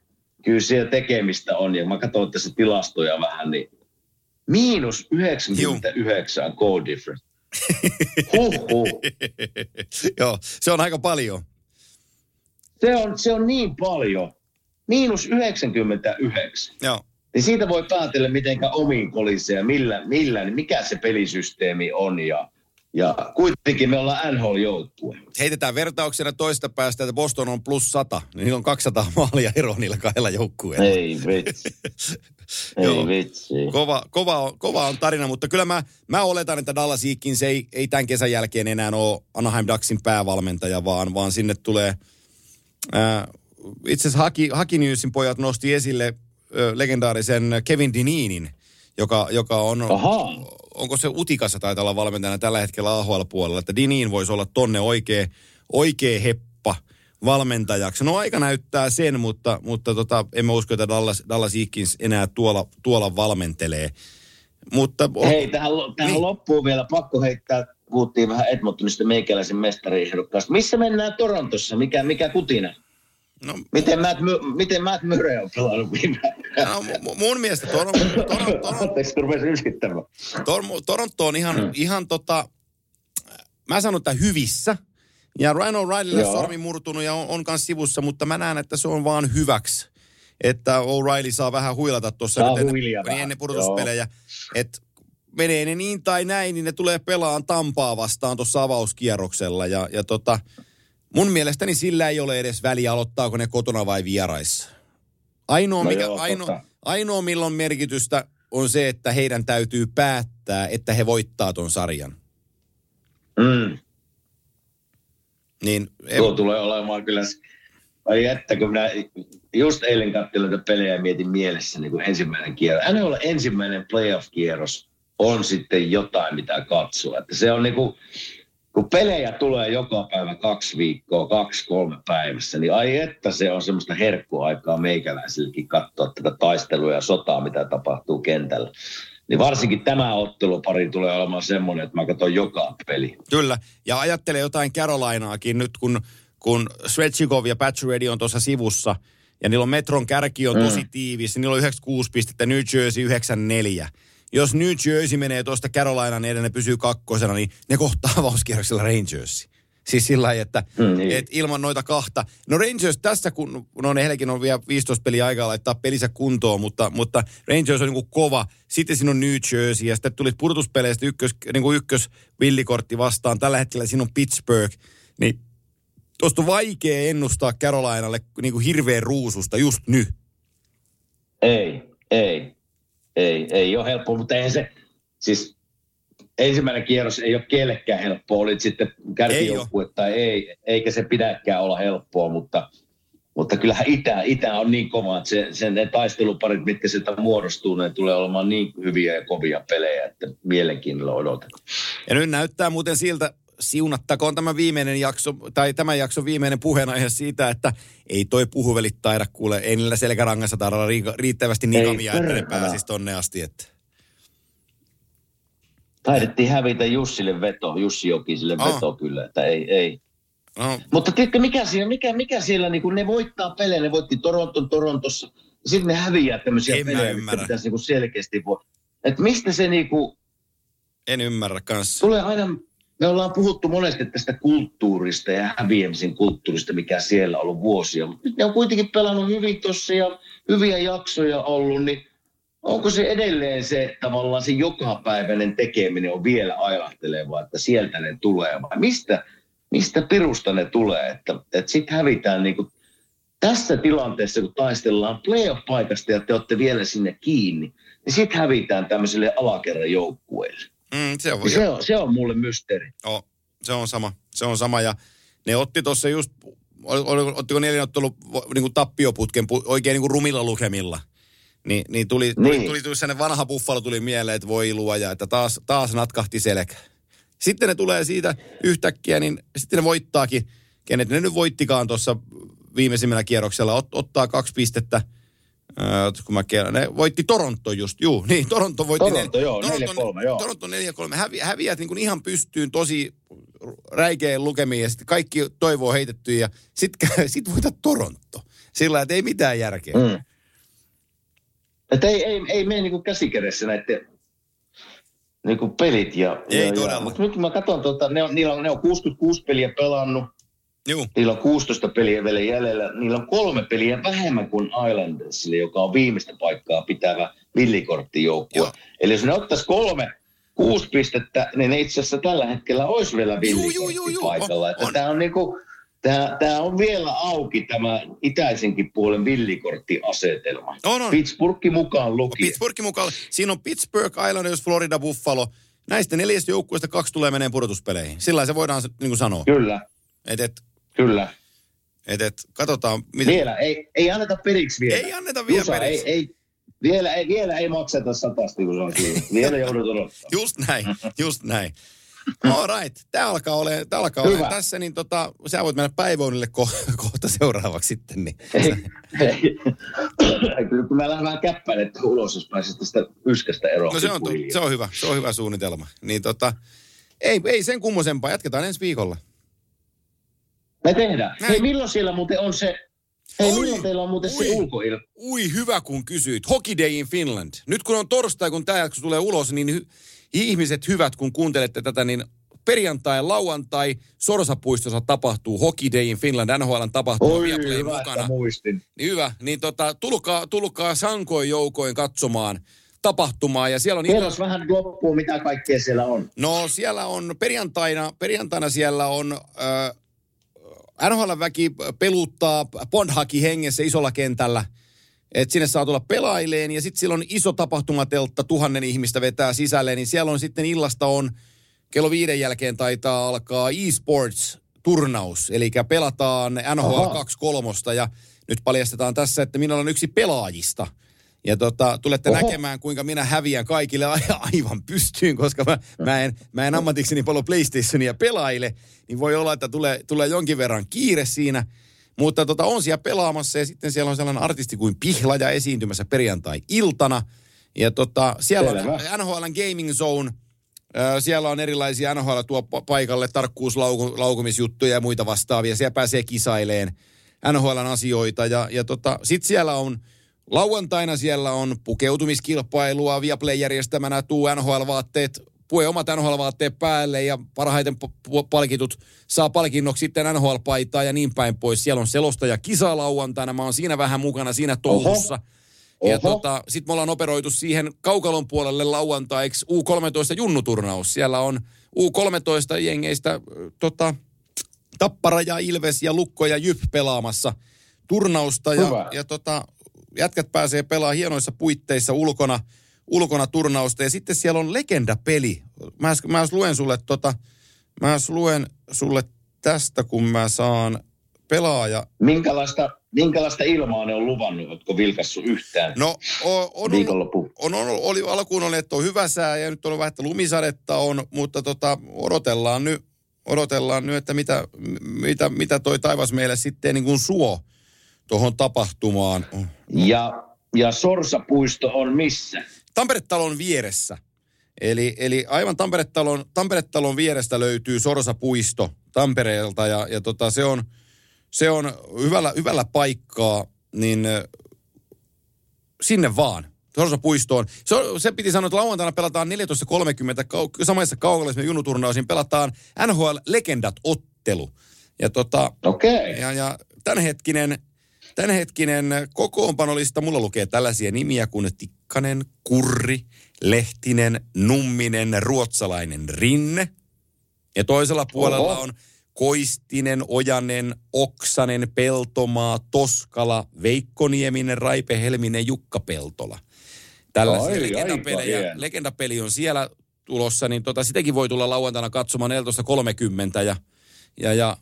kyllä siellä tekemistä on. Ja mä katson tässä tilastoja vähän, niin miinus 99 goal difference. Huhhuh. Joo, se on aika paljon. Se on, se on niin paljon. Miinus 99. Joo. Niin siitä voi päätellä, mitenkä omiin kolisee ja millä, millä, niin mikä se pelisysteemi on. Ja, ja kuitenkin me ollaan NHL-joukkue. Heitetään vertauksena toista päästä, että Boston on plus 100, niin on 200 maalia eroa niillä kahdella joukkueella. Ei vitsi. Ei vitsi. Kova, kova, on, kova on tarina, mutta kyllä mä, mä oletan, että Dallas Eakins ei, ei tämän kesän jälkeen enää ole Anaheim Ducksin päävalmentaja, vaan, vaan sinne tulee... Ää, itse asiassa Haki, Haki Newsin pojat nosti esille ö, legendaarisen Kevin Dineenin, joka, joka on... Ahaa. Onko se Utikassa taitaa olla valmentajana tällä hetkellä AHL-puolella, että Dineen voisi olla tonne oikea, oikea heppa valmentajaksi. No aika näyttää sen, mutta, mutta tota, en mä usko, että Dallas, Dallas Eakins enää tuolla, tuolla valmentelee. Mutta Hei, tähän, tähän Niin. loppuun vielä pakko heittää, puhuttiin vähän Edmontonista meikäläisen mestariehdokkaasta. Missä mennään Torontossa? Mikä, mikä kutina? No, Miten Matt, miten Matt Murray on pelannut viime no, mu- mun mielestä Toron, Toron, Toron, Anteeksi, kun rupesin ysittämään. Tor- Toronto on ihan, ihan tota, mä sanon, että hyvissä. Ja Ryan O'Reillylle sormi murtunut ja on, on kanssa sivussa, mutta mä näen, että se on vaan hyväksi. Että O'Reilly saa vähän huilata tuossa nyt ennen, ennen pudotuspelejä. Että menee ne niin tai näin, niin ne tulee pelaan Tampaa vastaan tuossa avauskierroksella. Ja, ja tota, mun mielestäni sillä ei ole edes väliä, aloittaako ne kotona vai vieraissa. Ainoa, No mikä, joo, ainoa, totta. ainoa milloin merkitystä on se, että heidän täytyy päättää, että he voittaa ton sarjan. Mm. Niin, Tuo tulee olemaan kyllä... Ai että, kun minä just eilen katselin näitä pelejä ja mietin mielessä niin kuin ensimmäinen kierros. NHL ensimmäinen playoff-kierros on sitten jotain, mitä katsoa. Että se on niin kuin, kun pelejä tulee joka päivä kaksi viikkoa, kaksi, kolme päivässä, niin ai että se on semmoista herkkuaikaa meikäläisellekin katsoa tätä taistelua ja sotaa, mitä tapahtuu kentällä. Niin varsinkin tämä ottelupari tulee olemaan semmoinen, että mä katson joka peli. Kyllä, ja ajattele jotain Carolinaakin nyt, kun, kun Svechikov ja Pacioretty on tuossa sivussa, ja niillä on Metron kärki on tosi mm. tiivis, niillä on 96 pistettä, New Jersey 94. Jos New Jersey menee tuosta Carolinan edelleen, ne pysyy kakkosena, niin ne kohtaa avauskierroksella Rangersi. Siis sillä lailla, että Mm, niin. et ilman noita kahta. No Rangers tässä, kun no ne heillekin on vielä 15 peliä aikaa laittaa pelinsä kuntoon, mutta, mutta Rangers on niin kuin kova. Sitten siinä on New Jersey ja sitten tuli pudotuspeleistä ykkös, niin kuin ykkös villikortti vastaan. Tällä hetkellä siinä on Pittsburgh. Niin tuosta on vaikea ennustaa Carolinalle niin kuin hirveän ruususta just nyt. Ei, ei, ei, ei ole helppoa, mutta eihän se, siis ensimmäinen kierros ei ole kellekään helppoa, olit sitten kärkijoukkue tai ei, eikä se pidäkään olla helppoa, mutta, mutta kyllähän Itä, Itä on niin kova, että se, sen ne taisteluparit, mitkä sieltä muodostuu, ne tulee olemaan niin hyviä ja kovia pelejä, että mielenkiinnolla odotan. Ja nyt näyttää muuten siltä, siunattakoon tämä viimeinen jakso, tai tämän jakson viimeinen puheenaihe siitä, että ei toi puhuvelit taida kuule, ei niillä selkärangassa taida riittävästi nikamia, että ne pääsisi tonne asti. Että. Taidettiin hävitä Jussille veto, Jussi Jokisille Ah. veto kyllä, että ei, ei. No, Mutta tiedätkö, mikä siellä, mikä, mikä siellä niin kun ne voittaa pelejä, ne voitti Toronton Torontossa, sitten ne häviää tämmöisiä En pelejä, mitkä ymmärrä. pitäisi niin selkeästi voi. Että mistä se niin kuin, en ymmärrä kanssa. tulee aina, me ollaan puhuttu monesti tästä kulttuurista ja häviämisen kulttuurista, mikä siellä on ollut vuosia. Mutta nyt ne on kuitenkin pelannut hyvin tuossa ja hyviä jaksoja ollut, niin onko se edelleen se tavallaan se jokapäiväinen tekeminen on vielä ailahtelevaa, että sieltä ne tulee vai mistä, mistä pirusta ne tulee, että, että sitten hävitään niin kuin tässä tilanteessa, kun taistellaan playoff-paikasta ja te olette vielä sinne kiinni, niin sitten hävitään tämmöiselle alakerran joukkueelle. Mm, se, on, Se on, se on mulle mysteeri. oh, se on sama. Se on sama. Ja ne otti tuossa just, ottiko neljän ottelu niin kuin tappioputken pu- oikein niin kuin rumilla lukemilla. Niin, niin tuli, tuli, Niin. tuli, tuli sellainen vanha buffalo tuli mieleen, että voi luoja, että taas, taas natkahti selkä. Sitten ne tulee siitä yhtäkkiä, niin sitten ne voittaakin, kenet ne nyt voittikaan tuossa viimeisimmällä kierroksella, ot, ottaa kaksi pistettä. Öö, kun mä kerron, ne voitti Toronto just, juu, niin Toronto voitti. Toronto, joo, 4-3, joo. Toronto 4-3, Hävi, häviät niin kuin ihan pystyyn tosi räikein lukemiin ja sitten kaikki toivoo heitetty ja sitten sit voitat Toronto. Sillä että ei mitään järkeä. Mm. Että ei, ei, ei mene niinku käsikädessä näiden niinku pelit. Ja, Ei ja, todella. ja, mutta nyt kun mä katson, tuota, ne, on, niillä on, ne on 66 peliä pelannut, Juu, niillä on 16 peliä vielä jäljellä. Niillä on kolme peliä vähemmän kuin Islandersille, joka on viimeistä paikkaa pitävä villikorttijoukkue. Eli jos ne ottaisi kolme kuusi pistettä, niin ne itse asiassa tällä hetkellä olisi vielä Juu, juu, juu, juu, villikorttipaikalla. Tämä on niinku, Tämä, tämä on vielä auki tämä itäisenkin puolen villikorttiasetelma. On, on. Pittsburgh mukaan lukien. Pittsburghin mukaan. Siinä on Pittsburgh, Islanders, Florida, Buffalo. Näistä neljästä joukkueesta kaksi tulee menee pudotuspeleihin. Sillä se voidaan niin kuin sanoa. Kyllä, Et, et, kyllä. et, et, katsotaan. Miten... Vielä, ei, ei anneta periksi vielä. Ei anneta vielä Jusa, periksi. Ei, ei, vielä, ei, vielä ei makseta satasti, kun se on siinä. Vielä joudut odottaa. Just näin, just näin. All right. Tämä alkaa olemaan, tämä alkaa olemaan tässä, niin tota, sä voit mennä päiväunille ko- kohta seuraavaksi sitten. Niin. Ei, ei. Kyllä kun mä lähden vähän käppäilettä ulos, jos pääsis tästä yskästä eroon. No se on, se on hyvä, se on hyvä suunnitelma. Niin tota, ei, ei sen kummosempaa, jatketaan ensi viikolla. Me tehdään. Näin. Hei, milloin siellä muuten on se... Hei, Oi, milloin teillä on muuten oi. se ulkoilma? Ui, hyvä kun kysyit. Hockey Day in Finland. Nyt kun on torstai, kun tämä jakso tulee ulos, niin hy- ihmiset hyvät, kun kuuntelette tätä, niin perjantai ja lauantai Sorsapuistossa tapahtuu Hockey Day in Finland, NHLn tapahtuma Oi, Viaplay hyvä, mukana. muistin. Niin hyvä, niin tota, tulkaa, tulkaa sankoin joukoin katsomaan tapahtumaa. Ja siellä on Kerros vähän loppuun, mitä kaikkea siellä on. No siellä on perjantaina, perjantaina siellä on äh, NHL-väki peluttaa Bondhaki hengessä isolla kentällä. Et sinne saa tulla pelaileen ja sitten siellä on iso tapahtumateltta, tuhannen ihmistä vetää sisälle, niin siellä on sitten illasta on, kello viiden jälkeen taitaa alkaa e-sports-turnaus, eli pelataan NHL Aha. 2 kolmosta ja nyt paljastetaan tässä, että minä olen yksi pelaajista. Ja tota, tulette Oho. näkemään, kuinka minä häviän kaikille aivan pystyyn, koska mä, mä, en, mä en ammatikseni paljon PlayStationia pelaile, niin voi olla, että tulee, tulee jonkin verran kiire siinä. Mutta tota, on siellä pelaamassa ja sitten siellä on sellainen artisti kuin Pihlaja esiintymässä perjantai-iltana. Ja tota, siellä Selvä. on NHL Gaming Zone, siellä on erilaisia NHL tuo pa- paikalle tarkkuuslaukumisjuttuja ja muita vastaavia. Siellä pääsee kisaileen NHLn asioita. Ja, ja tota, sitten siellä on lauantaina siellä on pukeutumiskilpailua, Viaplay järjestämänä tuu NHL-vaatteet, pue omat NHL-vaatteet päälle ja parhaiten palkitut saa palkinnoksi sitten NHL-paitaa ja niin päin pois. Siellä on selostaja kisa lauantaina, mä oon siinä vähän mukana siinä touhussa. Ja Oho. tota, sitten me ollaan operoitu siihen kaukalon puolelle lauantaiksi U13 junnuturnaus. Siellä on U13 jengeistä tota, Tappara ja Ilves ja Lukko ja Jyp pelaamassa turnausta. Ja, ja tota, jätkät pääsee pelaamaan hienoissa puitteissa ulkona, ulkona turnausta. Ja sitten siellä on legendapeli. Mä, mä luen sulle tota, mä luen sulle tästä, kun mä saan pelaaja Minkälaista, minkälaista ilmaa ne on luvannut? Oletko vilkassu yhtään No on, viikonloppu? on, on, oli, alkuun oli, että on hyvä sää ja nyt on vähän, että lumisadetta on, mutta tota, odotellaan nyt, odotellaan nyt, että mitä, mitä, mitä toi taivas meille sitten niin kuin suo tuohon tapahtumaan. Ja, ja Sorsapuisto on missä? Tampere-talon vieressä. Eli, eli aivan Tampere-talon, Tampere-talon vierestä löytyy Sorsa-puisto Tampereelta ja, ja tota, se on, se on hyvällä, hyvällä paikkaa, niin sinne vaan. Sorsa-puistoon. Se, on- se piti sanoa, että lauantaina pelataan 14.30 kau- samassa kaukalaisemme junuturnausin pelataan NHL Legendat-ottelu. Ja tota. Okay. ja, ja tämänhetkinen, tämänhetkinen kokoonpanolista mulla lukee tällaisia nimiä kuin Tikkanen, Kurri, Lehtinen, Numminen, Ruotsalainen, Rinne. Ja toisella puolella Oho. on Koistinen, Ojanen, Oksanen, Peltomaa, Toskala, Veikko Nieminen, Raipe Helminen, Jukka Peltola. Tällaisia Ai, legendapelejä. aika. Legendapeli on siellä tulossa, niin tota, sitäkin voi tulla lauantaina katsomaan 14.30 ja, ja, ja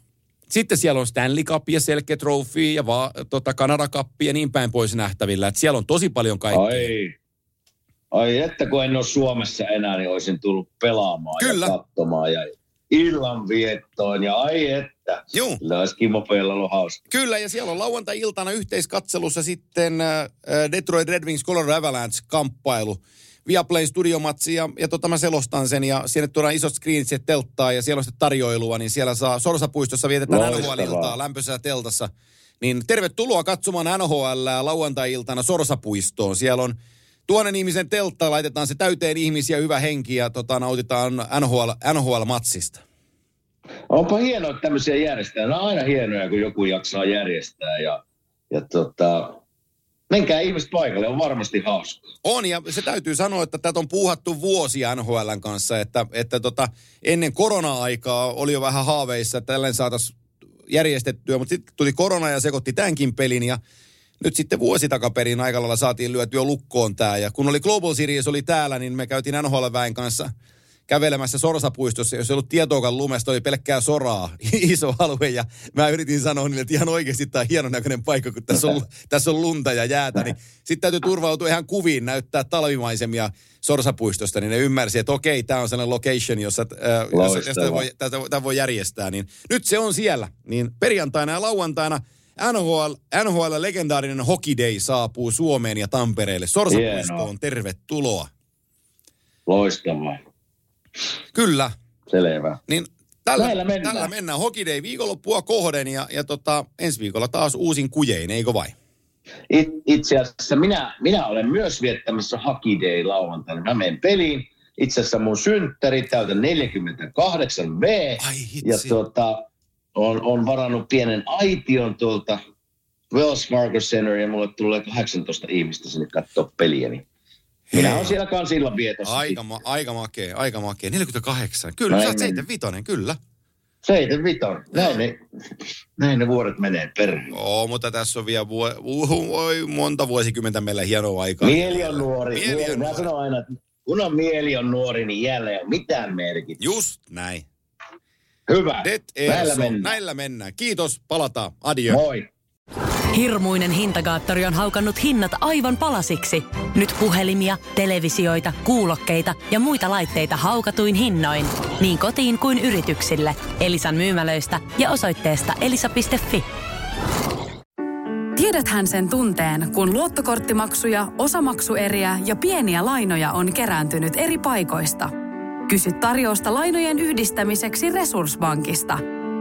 sitten siellä on Stanley Cup ja Selke Trophy ja va, tota Canada Cup ja niin päin pois nähtävillä. Et siellä on tosi paljon kaikkea. Ai. Ai että kun en ole Suomessa enää, niin olisin tullut pelaamaan Kyllä. ja katsomaan ja illanviettoon. Ja ai että. Juu. Kyllä olisi Kimmo ollut hauska. Kyllä, ja siellä on lauantai-iltana yhteiskatselussa sitten äh, Detroit Red Wings Colorado Avalanche-kamppailu. Viaplay studiomatsi ja, ja tota mä selostan sen ja sinne tuodaan isot screenit telttaa ja siellä on sitten tarjoilua, niin siellä saa Sorsapuistossa vietetään. NHL-iltaa lämpöisessä teltassa. Niin tervetuloa katsomaan NHL lauantai-iltana Sorsapuistoon. Siellä on tuonen ihmisen teltta, laitetaan se täyteen ihmisiä, hyvä henki ja tota, nautitaan NHL, NHL-matsista. Onpa hienoa, että tämmöisiä järjestää. Nämä on aina hienoja, kun joku jaksaa järjestää. Ja, ja tota, menkää ihmiset paikalle, on varmasti hauska. On, ja se täytyy sanoa, että tätä on puuhattu vuosia NHLn kanssa, että, että tota, ennen korona-aikaa oli jo vähän haaveissa, että tällainen saataisiin järjestettyä, mutta sitten tuli korona ja sekoitti tämänkin pelin, ja nyt sitten vuosi takaperin aika lailla saatiin lyötyä lukkoon tämä, ja kun oli Global Series oli täällä, niin me käytiin NHL-väen kanssa kävelemässä Sorsapuistossa, jos ei ollut tietoakaan lumesta, oli pelkkää soraa, iso alue, ja mä yritin sanoa niille, että ihan oikeasti tämä on hienon näköinen paikka, kun tässä on, tässä on lunta ja jäätä, niin sitten täytyy turvautua ihan kuviin, näyttää talvimaisemia Sorsapuistosta, niin ne ymmärsi, että okei, tämä on sellainen location, jossa, äh, jossa voi, tästä, tätä voi järjestää, niin nyt se on siellä, niin perjantaina ja lauantaina NHL, NHL legendaarinen Hockey Day saapuu Suomeen ja Tampereelle. Sorsapuistoon, tervetuloa. Loistavaa. Kyllä, Selvä. Niin tällä, mennään. tällä mennään Day viikonloppua kohden ja, ja tota, ensi viikolla taas uusin kujein, eikö vai? It, itse asiassa minä, minä olen myös viettämässä Day lauantaina. Mä menen peliin. Itse asiassa mun synttäri täytän 48 V. Ja tuota, on, on varannut pienen aition tuolta Wells Fargo Center ja mulle tulee 18 ihmistä sinne katsoa peliä. Niin minä olen siellä kans illan vietossa. Aika, ma- aika makea, aika makea. 48. Kyllä, Näin sä oot mennään. 75, kyllä. Seitsemän viton. Näin ne, näin ne vuodet menee perään. Oo, mutta tässä on vielä vuo, voi, monta vuosikymmentä meillä hienoa aikaa. Mieli on nuori. Mieli on Mä nuori. sanon aina, että kun on mieli on nuori, niin jälleen ei ole mitään merkitystä. Just näin. Hyvä. Det Näillä mennään. Näillä mennään. Kiitos, palataan. Adieu. Moi. Hirmuinen hintakaattori on haukannut hinnat aivan palasiksi. Nyt puhelimia, televisioita, kuulokkeita ja muita laitteita haukatuin hinnoin. Niin kotiin kuin yrityksille. Elisan myymälöistä ja osoitteesta elisa.fi. Tiedäthän sen tunteen, kun luottokorttimaksuja, osamaksueriä ja pieniä lainoja on kerääntynyt eri paikoista. Kysy tarjousta lainojen yhdistämiseksi Resurssbankista.